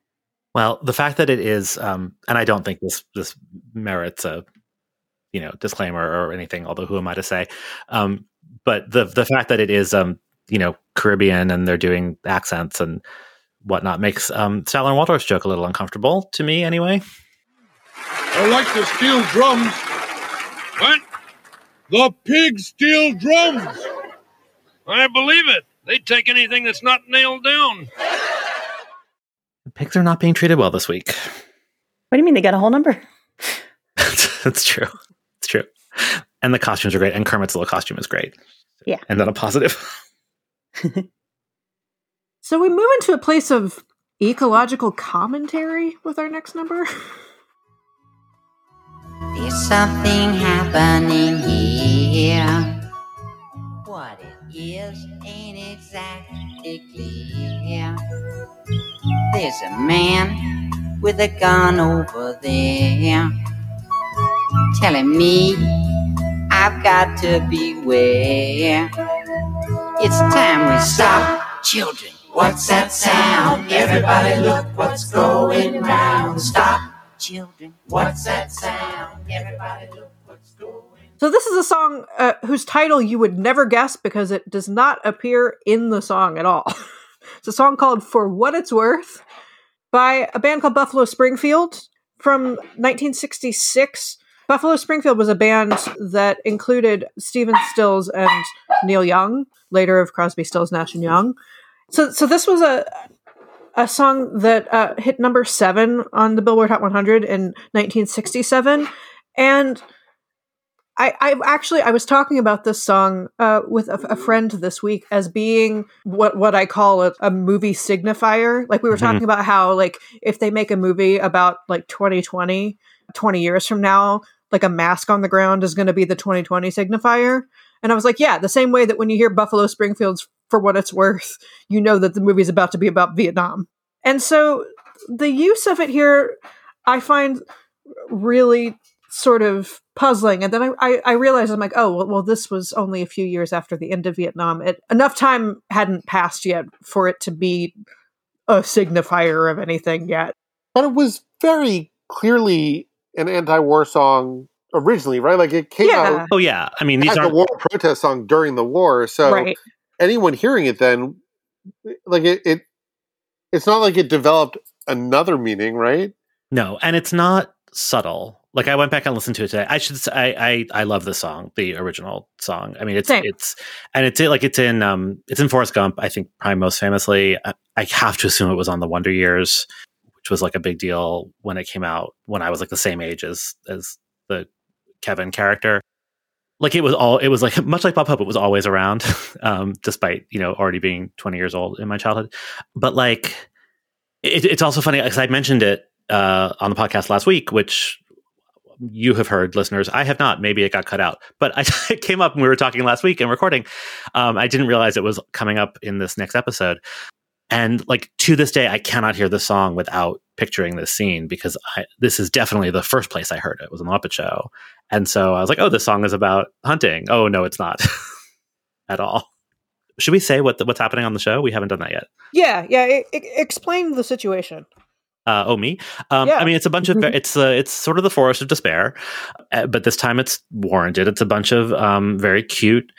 S4: Well, the fact that it is, um, and I don't think this this merits a you know disclaimer or anything. Although who am I to say? Um, but the the fact that it is, um, you know, Caribbean and they're doing accents and whatnot makes um, Statler and Waldorf's joke a little uncomfortable to me, anyway.
S5: I like the steel drums. What? The pigs steal drums. I believe it. They take anything that's not nailed down.
S4: The pigs are not being treated well this week.
S2: What do you mean they got a whole number?
S4: That's true. It's true. And the costumes are great, and Kermit's little costume is great.
S2: Yeah.
S4: And then a positive.
S6: So we move into a place of ecological commentary with our next number.
S14: There's something happening here. What it is ain't exactly clear. There's a man with a gun over there telling me I've got to beware. It's time we stop, children. What's that sound? Everybody look what's going round. Stop, children.
S15: What's that sound? Everybody look what's going round.
S6: So this is a song uh, whose title you would never guess because it does not appear in the song at all. it's a song called "For What It's Worth" by a band called Buffalo Springfield from 1966. Buffalo Springfield was a band that included Stephen Stills and Neil Young, later of Crosby, Stills, Nash and Young. So, so this was a a song that uh, hit number seven on the Billboard Hot 100 in 1967, and I, I actually I was talking about this song uh, with a, a friend this week as being what what I call a, a movie signifier. Like we were
S16: Mhm.
S6: talking about how like if they make a movie about like 2020, 20 years from now, like a mask on the ground is going to be the 2020 signifier. And I was like, yeah, the same way that when you hear Buffalo Springfield's for what it's worth, you know that the movie's about to be about Vietnam. And so the use of it here, I find really sort of puzzling. And then I, I, I realized I'm like, oh, well, well, this was only a few years after the end of Vietnam. It, enough time hadn't passed yet for it to be a signifier of anything yet.
S1: But it was very clearly an anti-war song originally, right? Like it came out
S4: Oh yeah. I mean, these
S1: as a
S4: aren't
S1: war protest song during the war. So
S6: Right.
S1: Anyone hearing it then, like it, it, it's not like it developed another meaning, right?
S4: No, and it's not subtle. Like I went back and listened to it today. I should say I I, I love the song, the original song. I mean, it's
S6: Same.
S4: it's and it's like it's in um it's in Forrest Gump. I think probably most famously. I, I have to assume it was on the Wonder Years, which was like a big deal when it came out. When I was like the same age as as the Kevin character. Like it was all it was like much like Bob Hope. It was always around, um, despite you know already being twenty years old in my childhood. But like it, it's also funny because I mentioned it uh, on the podcast last week, which you have heard, listeners. I have not. Maybe it got cut out, but I, it came up when we were talking last week and recording. Um, I didn't realize it was coming up in this next episode. And like to this day, I cannot hear the song without picturing this scene because I, this is definitely the first place I heard it was on the Muppet Show. And so I was like, oh, this song is about hunting. Oh, no, it's not at all. Should we say what the, what's happening on the show? We haven't done that yet.
S6: Yeah, yeah. explain the situation.
S4: Uh, oh me. Um,
S6: Yeah.
S4: I mean, it's a bunch of it's uh, it's sort of the forest of despair, uh, but this time it's warranted. It's a bunch of um, very cute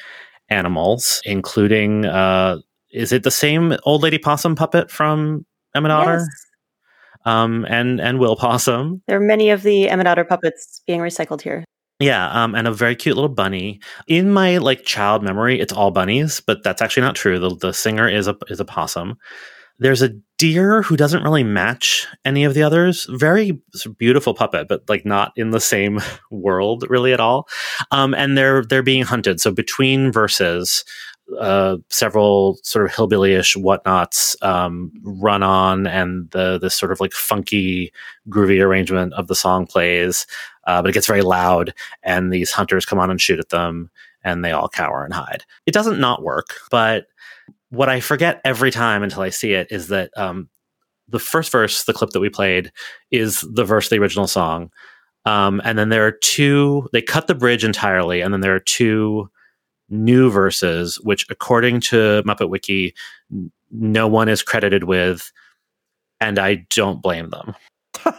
S4: animals, including uh, is it the same old lady possum puppet from Emmett Otter?
S2: Yes.
S4: Um, and and Will Possum.
S2: There are many of the Emmett Otter puppets being recycled here.
S4: Yeah, um, and a very cute little bunny. In my like child memory, it's all bunnies, but that's actually not true. The the singer is a is a possum. There's a deer who doesn't really match any of the others. Very beautiful puppet, but like not in the same world really at all. Um, and they're they're being hunted. So between verses, uh, several sort of hillbillyish whatnots um, run on, and the this sort of like funky, groovy arrangement of the song plays. Uh, but it gets very loud, and these hunters come on and shoot at them, and they all cower and hide. It doesn't not work, but what I forget every time until I see it is that um, the first verse, the clip that we played, is the verse of the original song. Um, and then there are two, they cut the bridge entirely, and then there are two new verses, which, according to Muppet Wiki, no one is credited with, and I don't blame them.
S14: The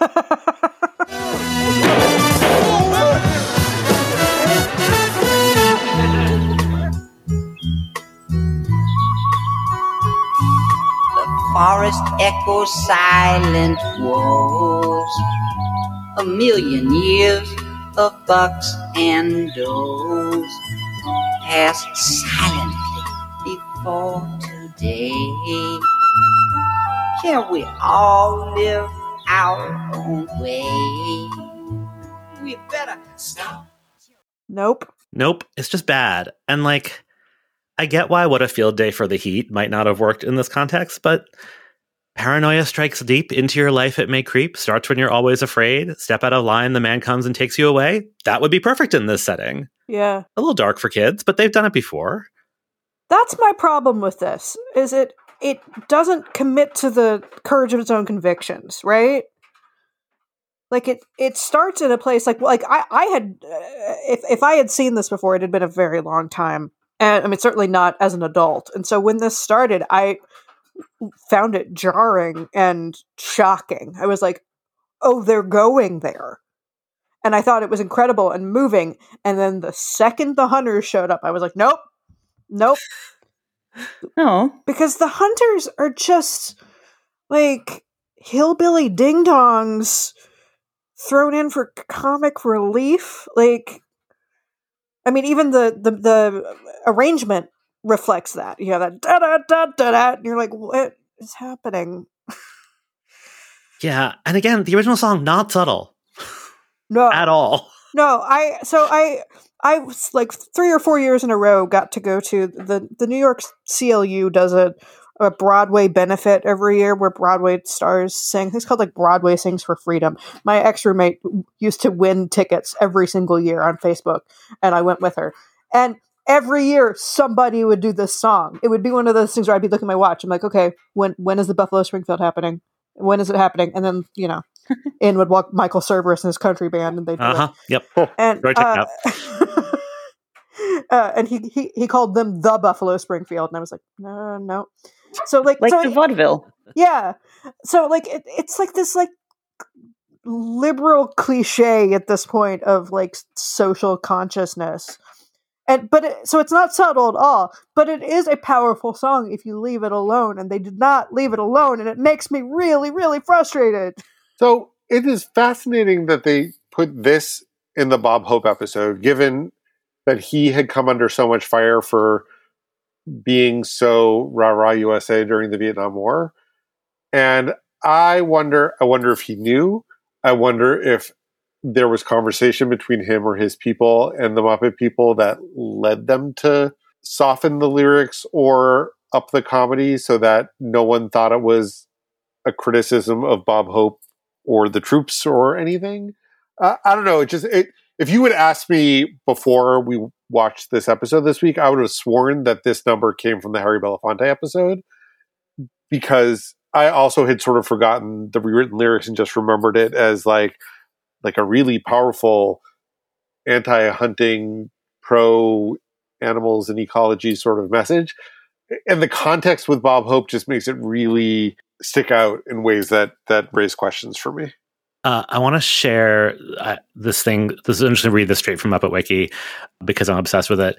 S14: forest echoes silent woes. A million years of bucks and does passed silently before today. Can we all live our own way? We better stop.
S6: Nope.
S4: Nope, it's just bad. And like, I get why what a field day for the heat might not have worked in this context, but paranoia strikes deep into your life. It may creep, starts when you're always afraid. Step out of line, the man comes and takes you away. That would be perfect in this setting.
S6: Yeah.
S4: A little dark for kids, but they've done it before.
S6: That's my problem with this. Is it it doesn't commit to the courage of its own convictions, right? Like it it starts in a place like like I I had uh, if if I had seen this before it had been a very long time. And I mean certainly not as an adult. And so when this started, I found it jarring and shocking. I was like, oh, they're going there. And I thought it was incredible and moving. And then the second the hunters showed up, I was like, nope, nope.
S2: No. Oh.
S6: Because the hunters are just like hillbilly ding dongs thrown in for comic relief. Like, I mean, even the, the, the arrangement reflects that. You have that da da da da da, and you're like, what is happening?
S4: Yeah, and again, the original song not subtle
S6: No,
S4: at all.
S6: No, I so I I was like three or four years in a row got to go to the the New York CLU does a a Broadway benefit every year where Broadway stars sing. It's called like Broadway Sings for Freedom. My ex roommate used to win tickets every single year on Facebook, and I went with her. And every year somebody would do this song. It would be one of those things where I'd be looking at my watch. I'm like, okay, when when is the Buffalo Springfield happening? When is it happening? And then you know, in would walk Michael Cerveris and his country band, and they do
S4: Uh
S6: it
S4: huh. Yep.
S6: and
S4: Go check it
S6: uh, uh, and he, he he called them the Buffalo Springfield, and I was like, no, no. So like,
S2: Like
S6: so
S2: the vaudeville.
S6: yeah. So like, it, it's like this like liberal cliche at this point of like social consciousness, and but it, so it's not subtle at all. But it is a powerful song if you leave it alone, and they did not leave it alone, and it makes me really really frustrated.
S1: So it is fascinating that they put this in the Bob Hope episode, given that he had come under so much fire for being so rah rah USA during the Vietnam War. And I wonder, I wonder if he knew. I wonder if there was conversation between him or his people and the Muppet people that led them to soften the lyrics or up the comedy so that no one thought it was a criticism of Bob Hope or the troops or anything. Uh, I don't know. It just it, if you would ask me before we watched this episode this week, I would have sworn that this number came from the Harry Belafonte episode because I also had sort of forgotten the rewritten lyrics and just remembered it as like like a really powerful anti-hunting, pro animals and ecology sort of message. And the context with Bob Hope just makes it really stick out in ways that that raise questions for me.
S4: Uh, I want to share uh, this thing. This is interesting to read this straight from Muppet Wiki because I'm obsessed with it.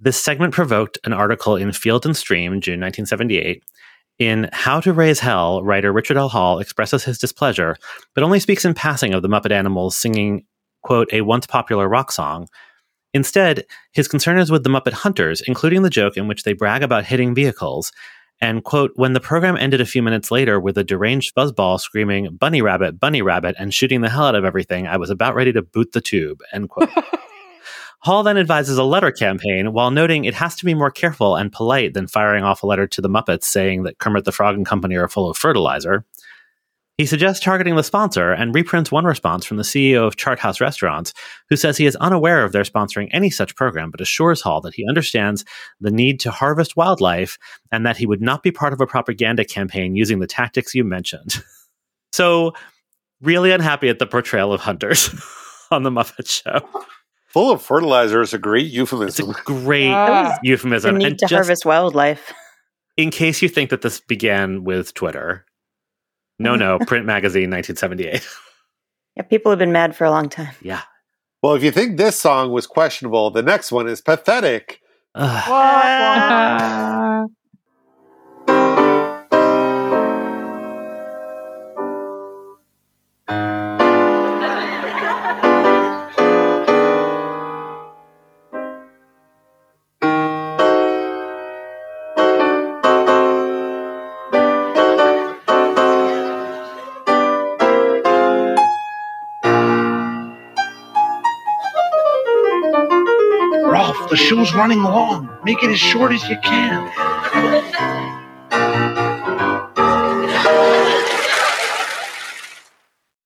S4: This segment provoked an article in Field and Stream, June 1978. In How to Raise Hell, writer Richard L. Hall expresses his displeasure, but only speaks in passing of the Muppet Animals singing, quote, a once popular rock song. Instead, his concern is with the Muppet Hunters, including the joke in which they brag about hitting vehicles. And, quote, when the program ended a few minutes later with a deranged fuzzball screaming, Bunny Rabbit, Bunny Rabbit, and shooting the hell out of everything, I was about ready to boot the tube, end quote. Hall then advises a letter campaign while noting it has to be more careful and polite than firing off a letter to the Muppets saying that Kermit the Frog and Company are full of fertilizer. He suggests targeting the sponsor and reprints one response from the CEO of Chart House Restaurants, who says he is unaware of their sponsoring any such program, but assures Hall that he understands the need to harvest wildlife and that he would not be part of a propaganda campaign using the tactics you mentioned. so, really unhappy at the portrayal of hunters on the Muppet Show.
S1: Full of fertilizer is a great euphemism.
S4: It's a Great
S2: Ah.
S4: euphemism.
S2: The need
S4: And
S2: to
S4: just
S2: harvest wildlife.
S4: in case you think that this began with Twitter, no, no, print magazine, 1978.
S2: Yeah, people have been mad for a long time.
S4: Yeah.
S1: Well, if you think this song was questionable, the next one is pathetic.
S8: running long. Make it as short as you can.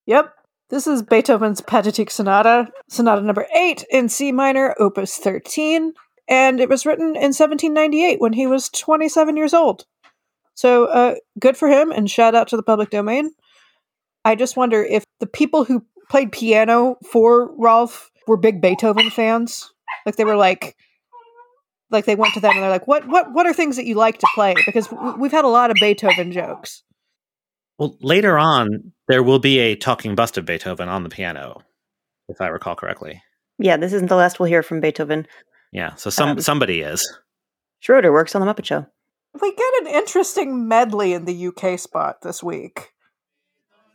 S6: Yep. This is Beethoven's Pathetic Sonata, Sonata number 8 in C minor, opus 13, and it was written in 1798 when he was 27 years old. So, uh, good for him, and shout out to the public domain. I just wonder if the people who played piano for Rolf were big Beethoven fans. Like they were like, like they went to them and they're like, "What, what, what are things that you like to play?" Because we've had a lot of Beethoven jokes.
S4: Well, later on, there will be a talking bust of Beethoven on the piano, if I recall correctly.
S2: Yeah, this isn't the last we'll hear from Beethoven.
S4: Yeah, so some
S2: Um,
S4: somebody is.
S2: Schroeder works on the Muppet Show.
S6: We get an interesting medley in the UK spot this week.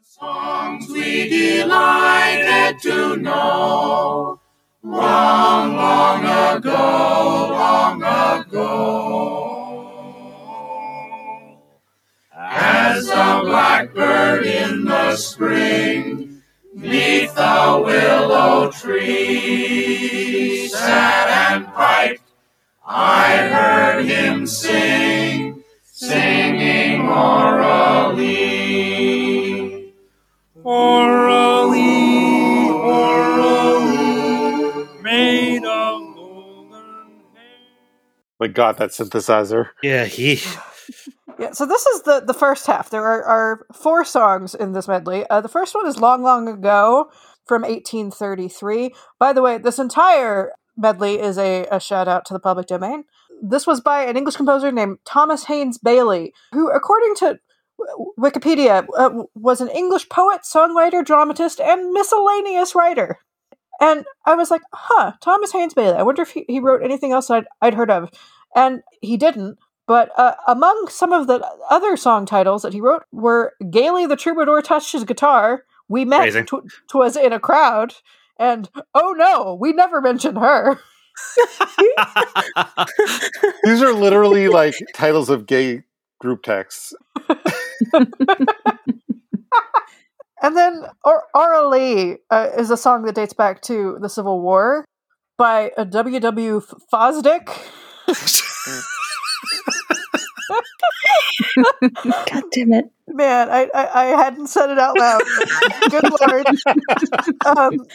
S15: Songs we delighted to know long, long ago, long ago. As the blackbird in the spring, neath the willow tree, sat and piped, I heard him sing, singing
S7: Aura Lee.
S1: My God, that synthesizer.
S4: Yeah, he.
S6: Yeah, so this is the the first half. There are, are four songs in this medley. Uh, the first one is "Long, Long Ago" from 1833. By the way, this entire medley is a, a shout out to the public domain. This was by an English composer named Thomas Haynes Bailey, who, according to W- Wikipedia, uh, was an English poet, songwriter, dramatist, and miscellaneous writer. And I was like, huh, Thomas Haynes Bailey. I wonder if he, he wrote anything else I'd, I'd heard of. And he didn't. But uh, among some of the other song titles that he wrote were Gaily the Troubadour Touched His Guitar, We Met, tw- Twas in a Crowd, and Oh No, We Never Mentioned Her.
S1: These are literally like titles of gay group texts.
S6: And then or- Aura Lee uh, is a song that dates back to the Civil War by uh, W.W. F- Fosdick.
S2: God damn it.
S6: Man, I, I, I hadn't said it out loud. Good lord. um,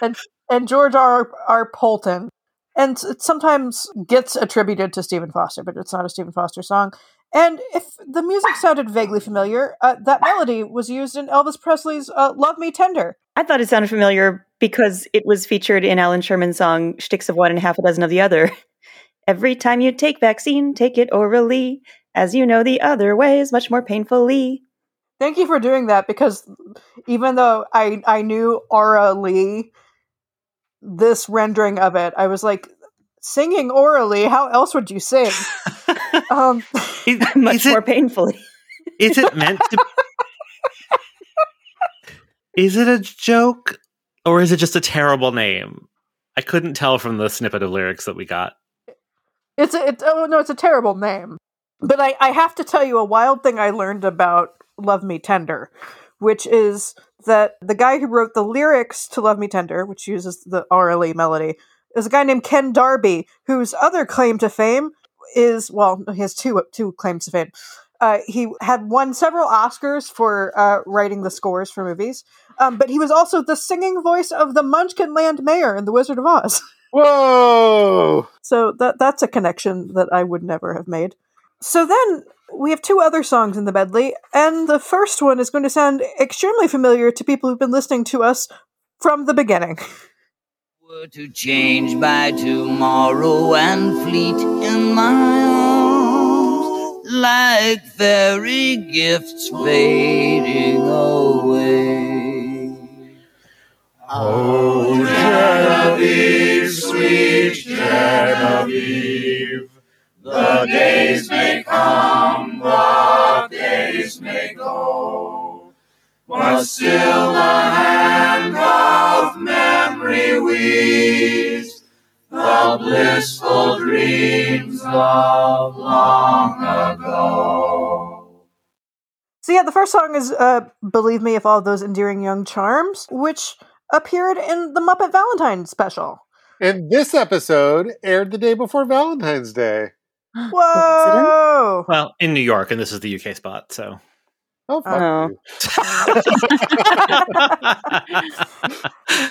S6: and, and George R. R. Poulton. And it sometimes gets attributed to Stephen Foster, but it's not a Stephen Foster song. And if the music sounded vaguely familiar, uh, that melody was used in Elvis Presley's uh, Love Me Tender.
S2: I thought it sounded familiar because it was featured in Allan Sherman's song Sticks of One and Half a Dozen of the Other. Every time you take vaccine, take it orally. As you know, the other way is much more painfully.
S6: Thank you for doing that because even though I, I knew Aura Lee, this rendering of it, I was like, singing orally, how else would you sing? um,
S2: much more painfully.
S4: Is it meant to? be, is it a joke or is it just a terrible name? I couldn't tell from the snippet of lyrics that we got.
S6: It's a, it, oh no, it's a terrible name. But I, I have to tell you a wild thing I learned about Love Me Tender, which is that the guy who wrote the lyrics to Love Me Tender, which uses the Aura Lee melody, is a guy named Ken Darby, whose other claim to fame is well, he has two two claims to fame. Uh, he had won several Oscars for uh, writing the scores for movies, um, but he was also the singing voice of the Munchkin Land Mayor in The Wizard of Oz.
S1: Whoa!
S6: So that that's a connection that I would never have made. So then we have two other songs in the medley, and the first one is going to sound extremely familiar to people who've been listening to us from the beginning.
S12: were to change by tomorrow and fleet in my arms like fairy gifts fading away.
S15: Oh, Genevieve, sweet Genevieve, the days may come, the days may go, but still the hand of memory weaves the blissful dreams of long ago.
S6: So yeah, the first song is uh, "Believe Me" if all those endearing young charms, which appeared in the Muppet Valentine special.
S1: And this episode aired the day before Valentine's Day.
S6: Whoa!
S4: Well, in New York, and this is the UK spot, so.
S1: Oh, fuck
S2: Oh.
S1: you.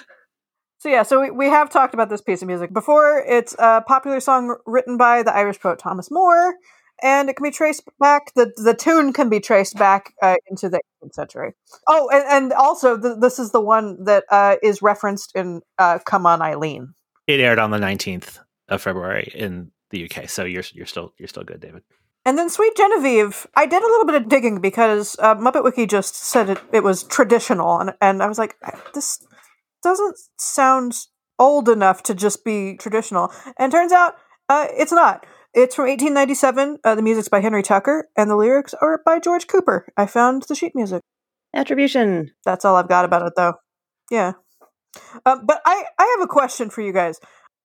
S6: So yeah, so we, we have talked about this piece of music before. It's a popular song written by the Irish poet Thomas Moore, and it can be traced back. the The tune can be traced back uh, into the 18th century. Oh, and, and also th- this is the one that uh, is referenced in uh, "Come On, Eileen."
S4: It aired on the 19th of February in the UK, so you're you're still you're still good, David.
S6: And then Sweet Genevieve, I did a little bit of digging because uh, Muppet Wiki just said it, it was traditional, and, and I was like, this doesn't sound old enough to just be traditional. And turns out uh, it's not. It's from 1897. Uh, the music's by Henry Tucker, and the lyrics are by George Cooper. I found the sheet music.
S2: Attribution.
S6: That's all I've got about it, though. Yeah. Um, but I, I have a question for you guys.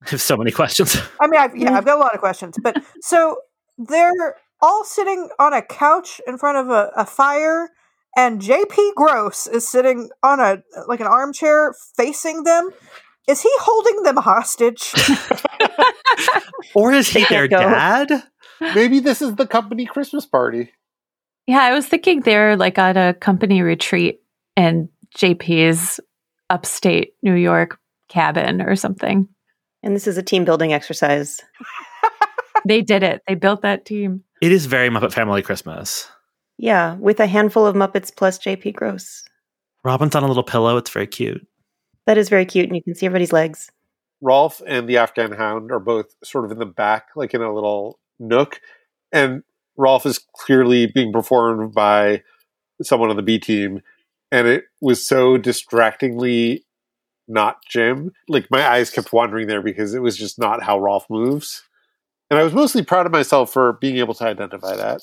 S4: I have so many questions.
S6: I mean, I've, yeah, I've got a lot of questions. But so they're all sitting on a couch in front of a, a fire, and JP Grosse is sitting on a like an armchair facing them. Is he holding them hostage?
S4: or is he their
S2: go.
S4: dad?
S1: Maybe this is the company Christmas party.
S3: Yeah, I was thinking they're like on a company retreat in JP's upstate New York cabin or something.
S2: And this is a team building exercise.
S3: They did it. They built that team.
S4: It is very Muppet Family Christmas.
S2: Yeah, with a handful of Muppets plus JP Grosse.
S4: Robin's on a little pillow. It's very cute.
S2: That is very cute, and you can see everybody's legs.
S1: Rolf and the Afghan Hound are both sort of in the back, like in a little nook. And Rolf is clearly being performed by someone on the B team. And it was so distractingly not Jim. Like my eyes kept wandering there because it was just not how Rolf moves. And I was mostly proud of myself for being able to identify that.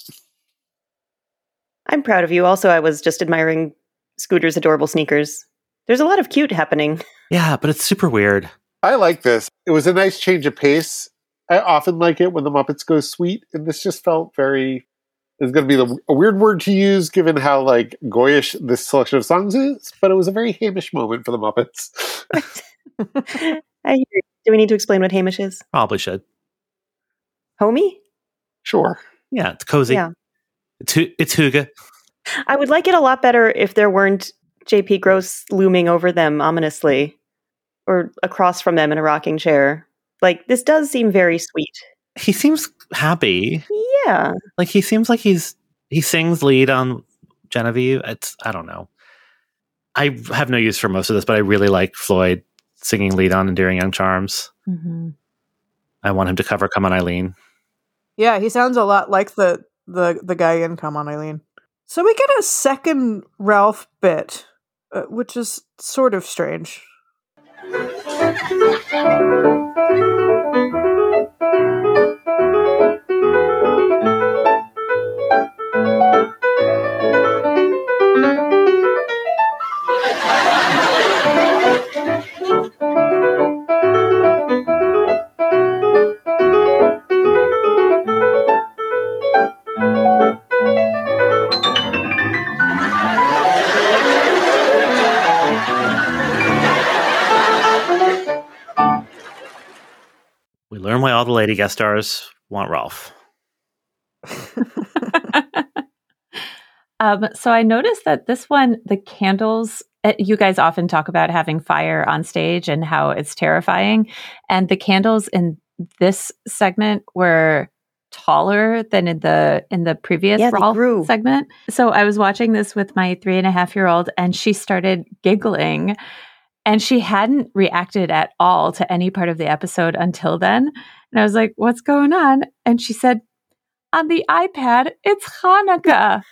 S2: I'm proud of you. Also, I was just admiring Scooter's adorable sneakers. There's a lot of cute happening.
S4: Yeah, but it's super weird.
S1: I like this. It was a nice change of pace. I often like it when the Muppets go sweet, and this just felt very. It's going to be the, a weird word to use given how like goyish this selection of songs is, but it was a very heimish moment for the Muppets.
S2: I hear you. Do we need to explain what heimish is?
S4: Probably should.
S2: Homie?
S1: Sure.
S4: Yeah, it's cozy.
S2: Yeah.
S4: It's hu- it's hygge.
S2: I would like it a lot better if there weren't JP Grosse looming over them ominously or across from them in a rocking chair. Like, this does seem very sweet.
S4: He seems happy.
S2: Yeah.
S4: Like he seems like he's he sings lead on Genevieve. It's I don't know. I have no use for most of this, but I really like Floyd singing lead on Endearing Young Charms.
S3: Mm-hmm.
S4: I want him to cover Come on Eileen.
S6: Yeah, he sounds a lot like the the the guy in Come On Eileen. So we get a second Rolf bit, uh, which is sort of strange.
S4: We learn why all the lady guest stars want Rolf.
S3: Um, so I noticed that this one, the candles, uh, you guys often talk about having fire on stage and how it's terrifying. And the candles in this segment were taller than in the in the previous
S2: Yeah,
S3: Rolf
S2: grew.
S3: segment. So I was watching this with my three and a half year old and she started giggling and she hadn't reacted at all to any part of the episode until then. And I was like, what's going on? And she said, on the iPad, it's Hanukkah.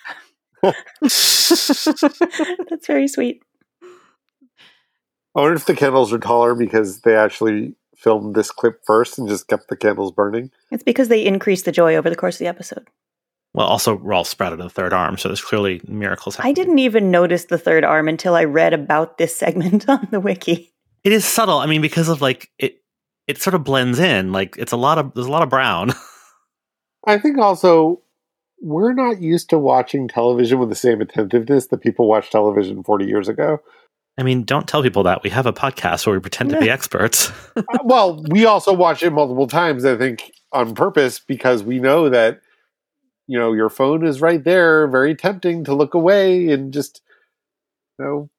S2: That's very sweet.
S1: I wonder if the candles are taller because they actually filmed this clip first and just kept the candles burning.
S2: It's because they increase the joy over the course of the episode.
S4: Well, also Rolf sprouted a third arm, so there's clearly miracles happening.
S2: I didn't even notice the third arm until I read about this segment on the wiki.
S4: It is subtle. I mean, because of like it, it sort of blends in. Like it's a lot of there's a lot of brown.
S1: I think also we're not used to watching television with the same attentiveness that people watched television 40 years ago.
S4: I mean, don't tell people that we have a podcast where we pretend to be experts.
S1: Uh, well, we also watch it multiple times, I think, on purpose because we know that, you know, your phone is right there, very tempting to look away and just, you know,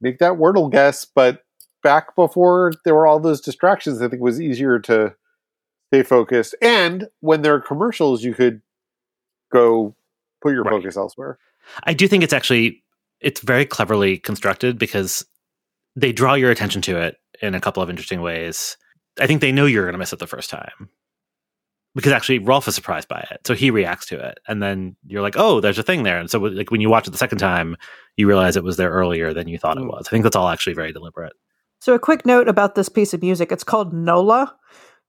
S1: make that Wordle guess. But back before there were all those distractions, I think it was easier to stay focused. And when there are commercials, you could go put your focus elsewhere.
S4: I do think it's actually it's very cleverly constructed because they draw your attention to it in a couple of interesting ways. I think they know you're going to miss it the first time. Because actually Rolf is surprised by it, so he reacts to it, and then you're like, "Oh, there's a thing there." And so, like when you watch it the second time, you realize it was there earlier than you thought it was. I think that's all actually very deliberate.
S6: So, a quick note about this piece of music it's called Nola.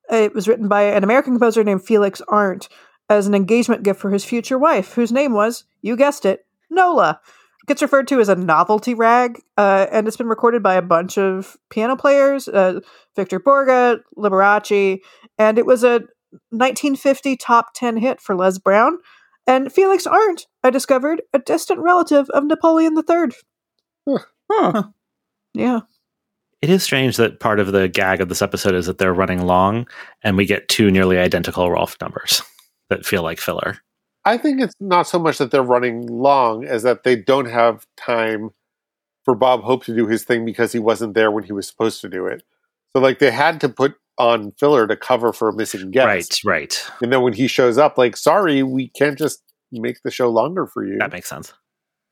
S6: It was written by an American composer named Felix Arndt as an engagement gift for his future wife, whose name was, you guessed it, Nola. It gets referred to as a novelty rag, uh, and it's been recorded by a bunch of piano players uh, Victor Borge, Liberace, and it was a 1950 top 10 hit for Les Brown. And Felix Arndt, I discovered, a distant relative of Napoleon III.
S2: Huh.
S6: Yeah.
S4: It is strange that part of the gag of this episode is that they're running long, and we get two nearly identical Rolf numbers that feel like filler.
S1: I think it's not so much that they're running long as that they don't have time for Bob Hope to do his thing because he wasn't there when he was supposed to do it. So like they had to put on filler to cover for a missing guest.
S4: Right, right.
S1: And then when he shows up, like, sorry, we can't just make the show longer for you.
S4: That makes sense.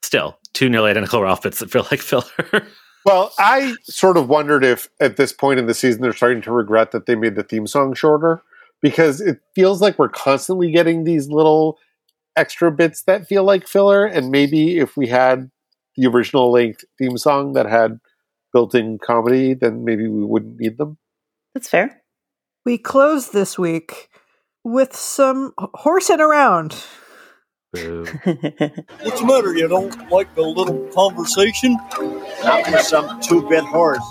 S4: Still, two nearly identical Rolf bits that feel like filler.
S1: Well, I sort of wondered if at this point in the season they're starting to regret that they made the theme song shorter because it feels like we're constantly getting these little extra bits that feel like filler. And maybe if we had the original length theme song that had built in comedy, then maybe we wouldn't need them.
S2: That's fair.
S6: We close this week with some horsing around.
S16: What's the matter? You don't like a little conversation?
S9: Not with some two-bit horse.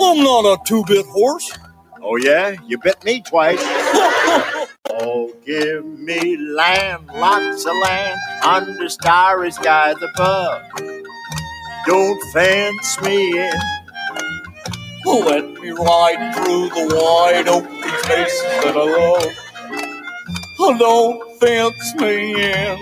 S16: I'm not a two-bit horse.
S9: Oh yeah, you bit me twice. oh, give me land, lots of land, under starry skies above. Don't fence me in.
S16: Let me ride through the wide open spaces that I love. Oh, don't fence me in.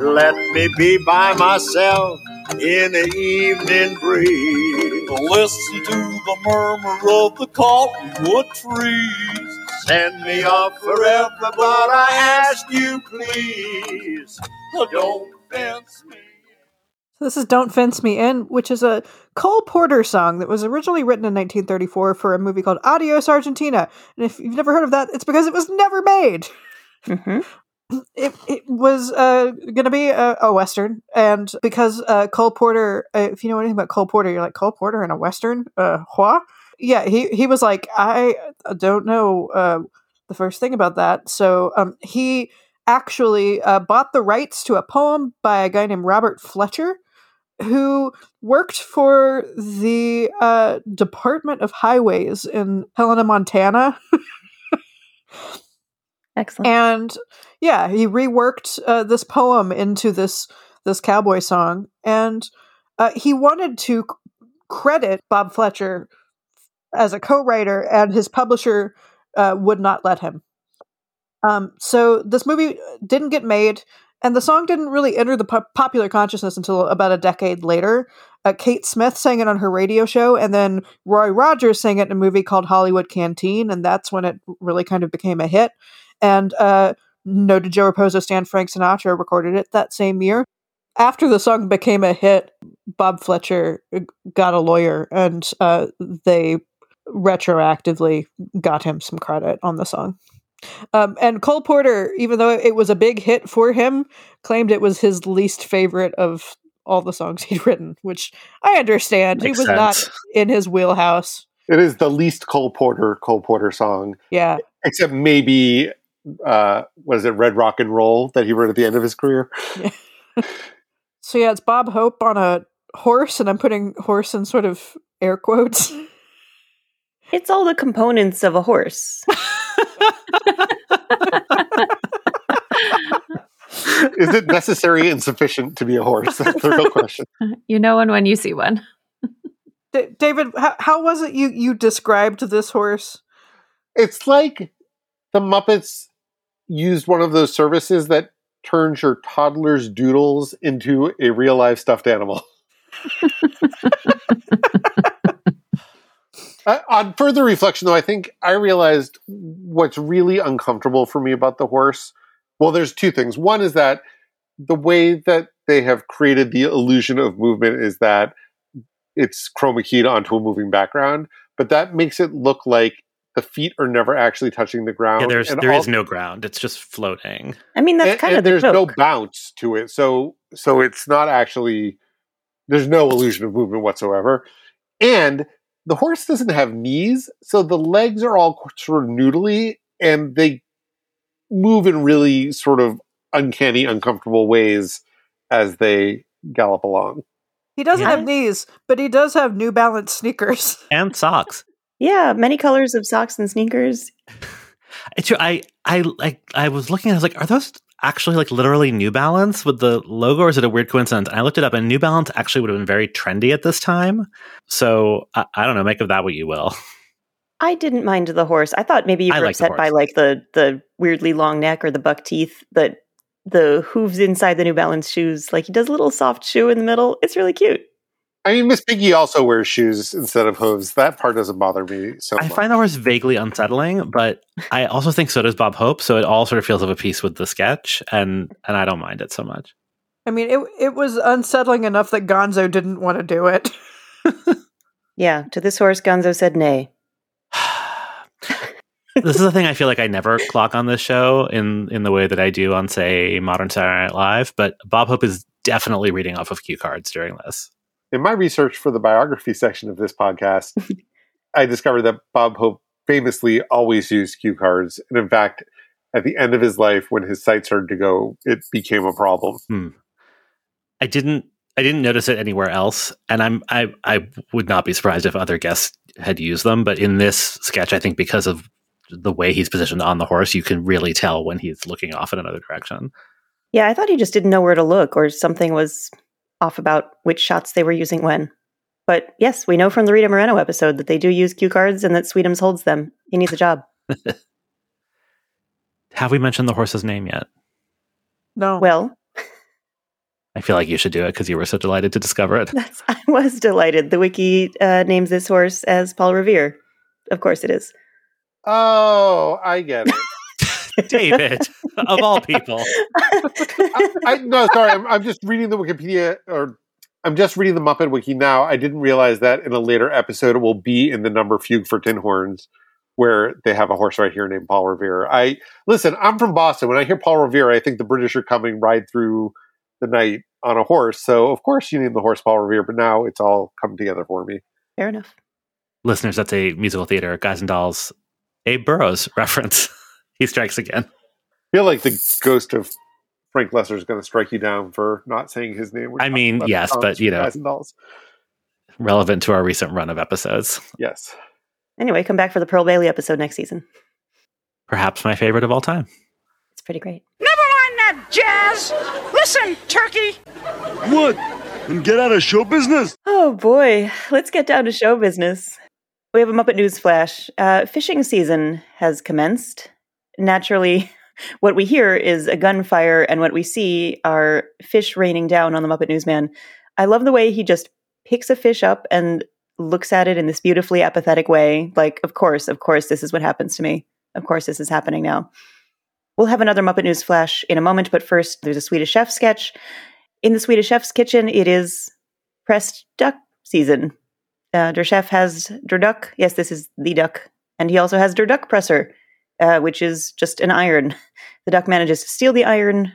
S9: Let me be by myself in the evening breeze.
S16: Listen to the murmur of the cottonwood trees.
S9: Send me off forever, but I ask you please. Don't fence me.
S6: So this is Don't Fence Me In, which is a Cole Porter song that was originally written in 1934 for a movie called Adios Argentina. And if you've never heard of that, it's because it was never made.
S2: Mm-hmm.
S6: It, it was uh, going to be a, a Western. And because uh, Cole Porter, uh, if you know anything about Cole Porter, you're like, Cole Porter in a Western? Uh, what? Yeah, he, he was like, I don't know uh, the first thing about that. So um, he actually uh, bought the rights to a poem by a guy named Robert Fletcher who worked for the uh, Department of Highways in Helena, Montana.
S2: Excellent.
S6: And yeah, he reworked uh, this poem into this this cowboy song, and uh, he wanted to credit Bob Fletcher as a co-writer, and his publisher uh, would not let him. Um, so this movie didn't get made, and the song didn't really enter the po- popular consciousness until about a decade later. Uh, Kate Smith sang it on her radio show, and then Roy Rogers sang it in a movie called Hollywood Canteen, and that's when it really kind of became a hit. And uh, noted Joe Raposo Stan Frank Sinatra recorded it that same year. After the song became a hit, Bob Fletcher uh, got a lawyer, and uh, they retroactively got him some credit on the song. Um, and Cole Porter, even though it was a big hit for him, claimed it was his least favorite of all the songs he'd written, which I understand.
S1: Makes
S6: he was
S1: sense.
S6: not in his wheelhouse.
S1: It is the least Cole Porter Cole Porter song,
S6: Yeah.
S1: except maybe uh, was it Red Rock and Roll that he wrote at the end of his career?
S6: So yeah, it's Bob Hope on a horse, and I'm putting horse in sort of air quotes.
S2: It's all the components of a horse.
S1: is it necessary and sufficient to be a horse? That's the real question.
S3: You know one when you see one.
S6: D- David, how, how was it you you described this horse?
S1: It's like the Muppets used one of those services that turns your toddler's doodles into a real life stuffed animal. Uh, on further reflection, though, I think I realized what's really uncomfortable for me about the horse. Well, there's two things. One is that the way that they have created the illusion of movement is that it's chroma keyed onto a moving background, but that makes it look like the feet are never actually touching the ground.
S4: Yeah, there's
S1: and
S4: there is
S1: al-
S4: no ground. It's just floating.
S2: I mean, that's
S1: and-
S2: kind
S1: and
S2: of the
S1: there's no bounce to it. So so it's not actually there's no illusion of movement whatsoever. And the horse doesn't have knees, so the legs are all sort of noodly and they move in really sort of uncanny, uncomfortable ways as they gallop along.
S6: He doesn't
S2: Yeah.
S6: have knees, but he does have New Balance sneakers.
S4: And socks.
S2: Yeah, many colors of socks and sneakers.
S4: It's true. I I like I was looking. I was like, are those actually like literally New Balance with the logo, or is it a weird coincidence? And I looked it up, and New Balance actually would have been very trendy at this time. So I, I don't know. Make of that what you will.
S2: I didn't mind the horse. I thought maybe you were upset by like the the weirdly long neck or the buck teeth, but the hooves inside the New Balance shoes. Like he does a little soft shoe in the middle. It's really cute.
S1: I mean, Miss Piggy also wears shoes instead of hooves. That part doesn't bother me so
S4: I
S1: much.
S4: find the horse vaguely unsettling, but I also think so does Bob Hope. So it all sort of feels of a piece with the sketch, and and I don't mind it so much.
S6: I mean, it it was unsettling enough that Gonzo didn't want to do it.
S2: Yeah, to this horse, Gonzo said nay.
S4: this is the thing I feel like I never clock on this show in in the way that I do on say Modern Saturday Night Live, but Bob Hope is definitely reading off of cue cards during this.
S1: In my research for the biography section of this podcast, I discovered that Bob Hope famously always used cue cards. And in fact, at the end of his life, when his sight started to go, it became a problem.
S4: Hmm. I didn't I didn't notice it anywhere else, and I'm I I would not be surprised if other guests had used them. But in this sketch, I think because of the way he's positioned on the horse, you can really tell when he's looking off in another direction.
S2: Yeah, I thought he just didn't know where to look or something was off about which shots they were using when. But yes, we know from the Rita Moreno episode that they do use cue cards and that Sweetums holds them. He needs a job.
S4: Have we mentioned the horse's name yet?
S6: No.
S2: Well,
S4: I feel like you should do it because you were so delighted to discover it.
S2: that's, I was delighted. The wiki uh, names this horse as Paul Revere. Of course it is.
S1: Oh, I get it.
S4: David, of all people.
S1: I, I, no, sorry, I'm, I'm just reading the Wikipedia, or I'm just reading the Muppet Wiki now. I didn't realize that in a later episode it will be in the number Fugue for Tin Horns, where they have a horse right here named Paul Revere. I listen. I'm from Boston. When I hear Paul Revere, I think the British are coming ride through the night on a horse. So of course you name the horse Paul Revere. But now it's all come together for me.
S2: Fair enough.
S4: Listeners, that's a musical theater, Guys and Dolls, Abe Burrows reference. he strikes again.
S1: I feel like the ghost of Frank Loesser is going to strike you down for not saying his name. We're
S4: I mean, yes, but, you know.
S1: Guys and Dolls.
S4: Relevant to our recent run of episodes.
S1: Yes.
S2: Anyway, come back for the Pearl Bailey episode next season.
S4: Perhaps my favorite of all time.
S2: It's pretty great.
S11: Never mind that jazz. Listen, Turkey.
S8: What? And get out of show business?
S2: Oh boy, let's get down to show business. We have a Muppet News flash. Uh, fishing season has commenced. Naturally, what we hear is a gunfire, and what we see are fish raining down on the Muppet Newsman. I love the way he just picks a fish up and looks at it in this beautifully apathetic way. Like, of course, of course, this is what happens to me. Of course, this is happening now. We'll have another Muppet News flash in a moment, but first, there's a Swedish chef sketch. In the Swedish chef's kitchen, it is pressed duck season. Uh, der chef has der duck. Yes, this is the duck. And he also has der duck presser, uh, which is just an iron. The duck manages to steal the iron,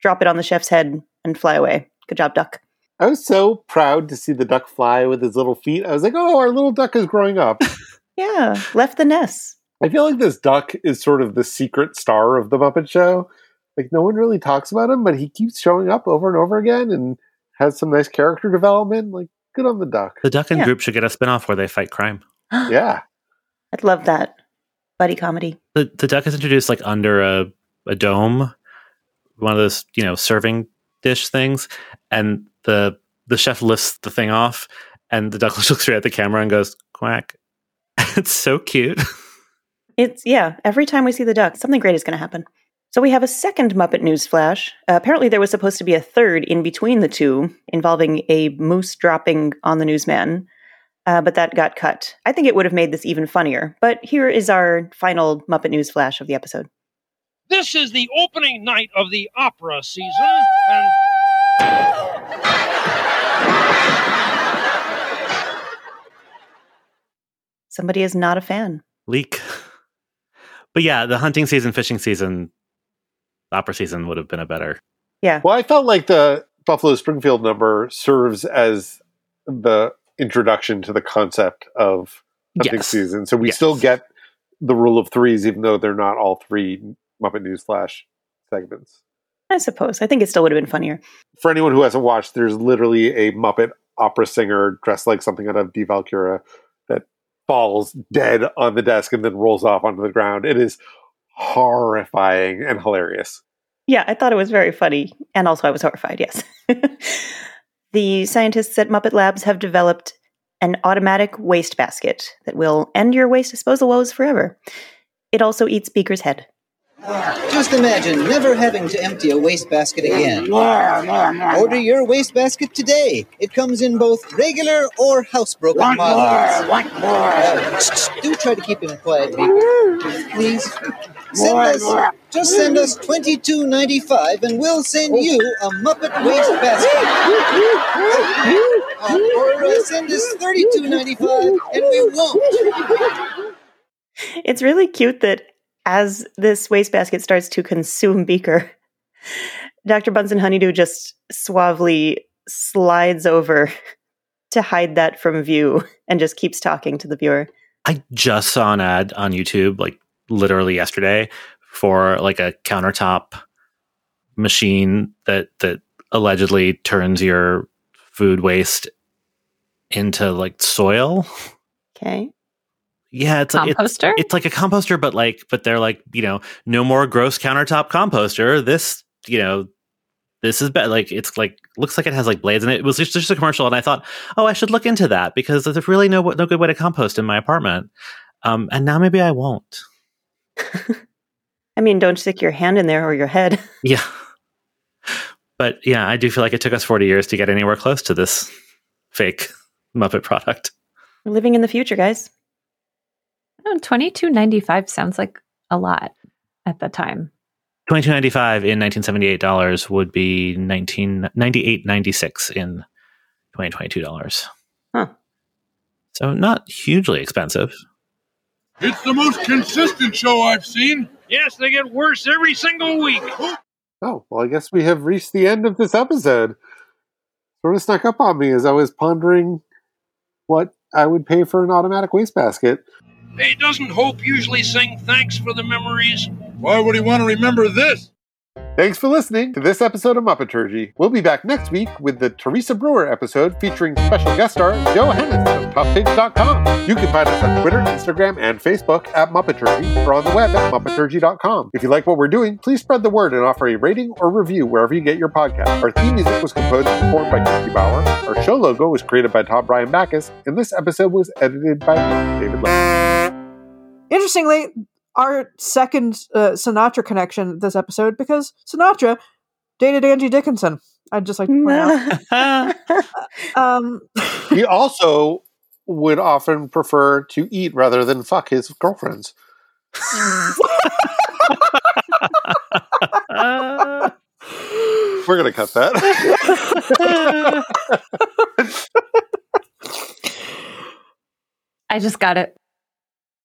S2: drop it on the chef's head, and fly away. Good job, duck.
S1: I was so proud to see the duck fly with his little feet. I was like, oh, our little duck is growing up.
S2: Yeah, left the nest.
S1: I feel like this duck is sort of the secret star of the Muppet Show. Like, no one really talks about him, but he keeps showing up over and over again and has some nice character development. Like, good on the duck.
S4: The Duck and
S2: Yeah.
S4: Group should get a spinoff where they fight crime.
S1: Yeah.
S2: I'd love that. Buddy comedy.
S4: The the duck is introduced like under a, a dome, one of those, you know, serving dish things, and the the chef lifts the thing off and the duck looks straight at the camera and goes, quack. it's so cute.
S2: It's, yeah, every time we see the duck, something great is going to happen. So we have a second Muppet News flash. Uh, apparently, there was supposed to be a third in between the two, involving a moose dropping on the newsman, uh, but that got cut. I think it would have made this even funnier. But here is our final Muppet News flash of the episode.
S5: This is the opening night of the opera season, and
S2: Somebody is not a fan.
S4: Leak. But yeah, the hunting season, fishing season, opera season would have been a better.
S2: Yeah.
S1: Well, I felt like the Buffalo Springfield number serves as the introduction to the concept of hunting
S4: Yes.
S1: season. So we
S4: Yes.
S1: still get the rule of threes, even though they're not all three Muppet News Flash segments.
S2: I suppose. I think it still would have been funnier.
S1: For anyone who hasn't watched, there's literally a Muppet opera singer dressed like something out of Die Valkyria that falls dead on the desk and then rolls off onto the ground. It is horrifying and hilarious.
S2: Yeah, I thought it was very funny. And also, I was horrified, yes. the scientists at Muppet Labs have developed an automatic waste basket that will end your waste disposal woes forever. It also eats Beaker's head.
S17: Just imagine never having to empty a wastebasket again. Order your wastebasket today. It comes in both regular or housebroken
S15: Want
S17: models.
S15: more, want more.
S17: Uh, shh, shh, do try to keep him quiet, Beaker. Please. Send us, just send us twenty two ninety five, and we'll send you a Muppet wastebasket. Uh, or uh, send us thirty two ninety five, and we won't.
S2: It's really cute that as this wastebasket starts to consume Beaker, Dr. Bunsen Honeydew just suavely slides over to hide that from view and just keeps talking to the viewer.
S4: I just saw an ad on YouTube, like literally yesterday, for like a countertop machine that that allegedly turns your food waste into like soil.
S2: Okay.
S4: Yeah, it's like it's,
S3: Composter?
S4: it's like a composter, but like, but they're like, you know, no more gross countertop composter. This, you know, this is bad. Like, it's like looks like it has like blades in it. It was just, just a commercial, and I thought, oh, I should look into that because there's really no no good way to compost in my apartment. Um, and now maybe I won't.
S2: I mean, don't stick your hand in there or your head.
S4: Yeah, but yeah, I do feel like it took us 40 years to get anywhere close to this fake Muppet product.
S2: We're living in the future, guys.
S3: Twenty two ninety five sounds like a lot at the time.
S4: 2295 in 1978 dollars would be 1998.96 in 2022 dollars.
S2: Huh.
S4: So not hugely expensive.
S5: It's the most consistent show I've seen. Yes, they get worse every single week.
S1: Oh, well, I guess we have reached the end of this episode. Sort of snuck up on me as I was pondering what I would pay for an automatic wastebasket.
S5: Hey, doesn't Hope usually sing thanks for the memories? Why would he want to remember this?
S1: Thanks for listening to this episode of Muppeturgy. We'll be back next week with the Teresa Brewer episode featuring special guest star Joe Hennes of ToughPigs.com. You can find us on Twitter, Instagram, and Facebook at Muppeturgy or on the web at Muppeturgy.com. If you like what we're doing, please spread the word and offer a rating or review wherever you get your podcast. Our theme music was composed and performed by Christy Bauer. Our show logo was created by Todd Brian Backus, and this episode was edited by David Lane.
S6: Interestingly, our second uh, Sinatra connection this episode because Sinatra dated Angie Dickinson. I'd just like to point out. um,
S1: he also would often prefer to eat rather than fuck his girlfriends. We're gonna cut that.
S3: I just got it.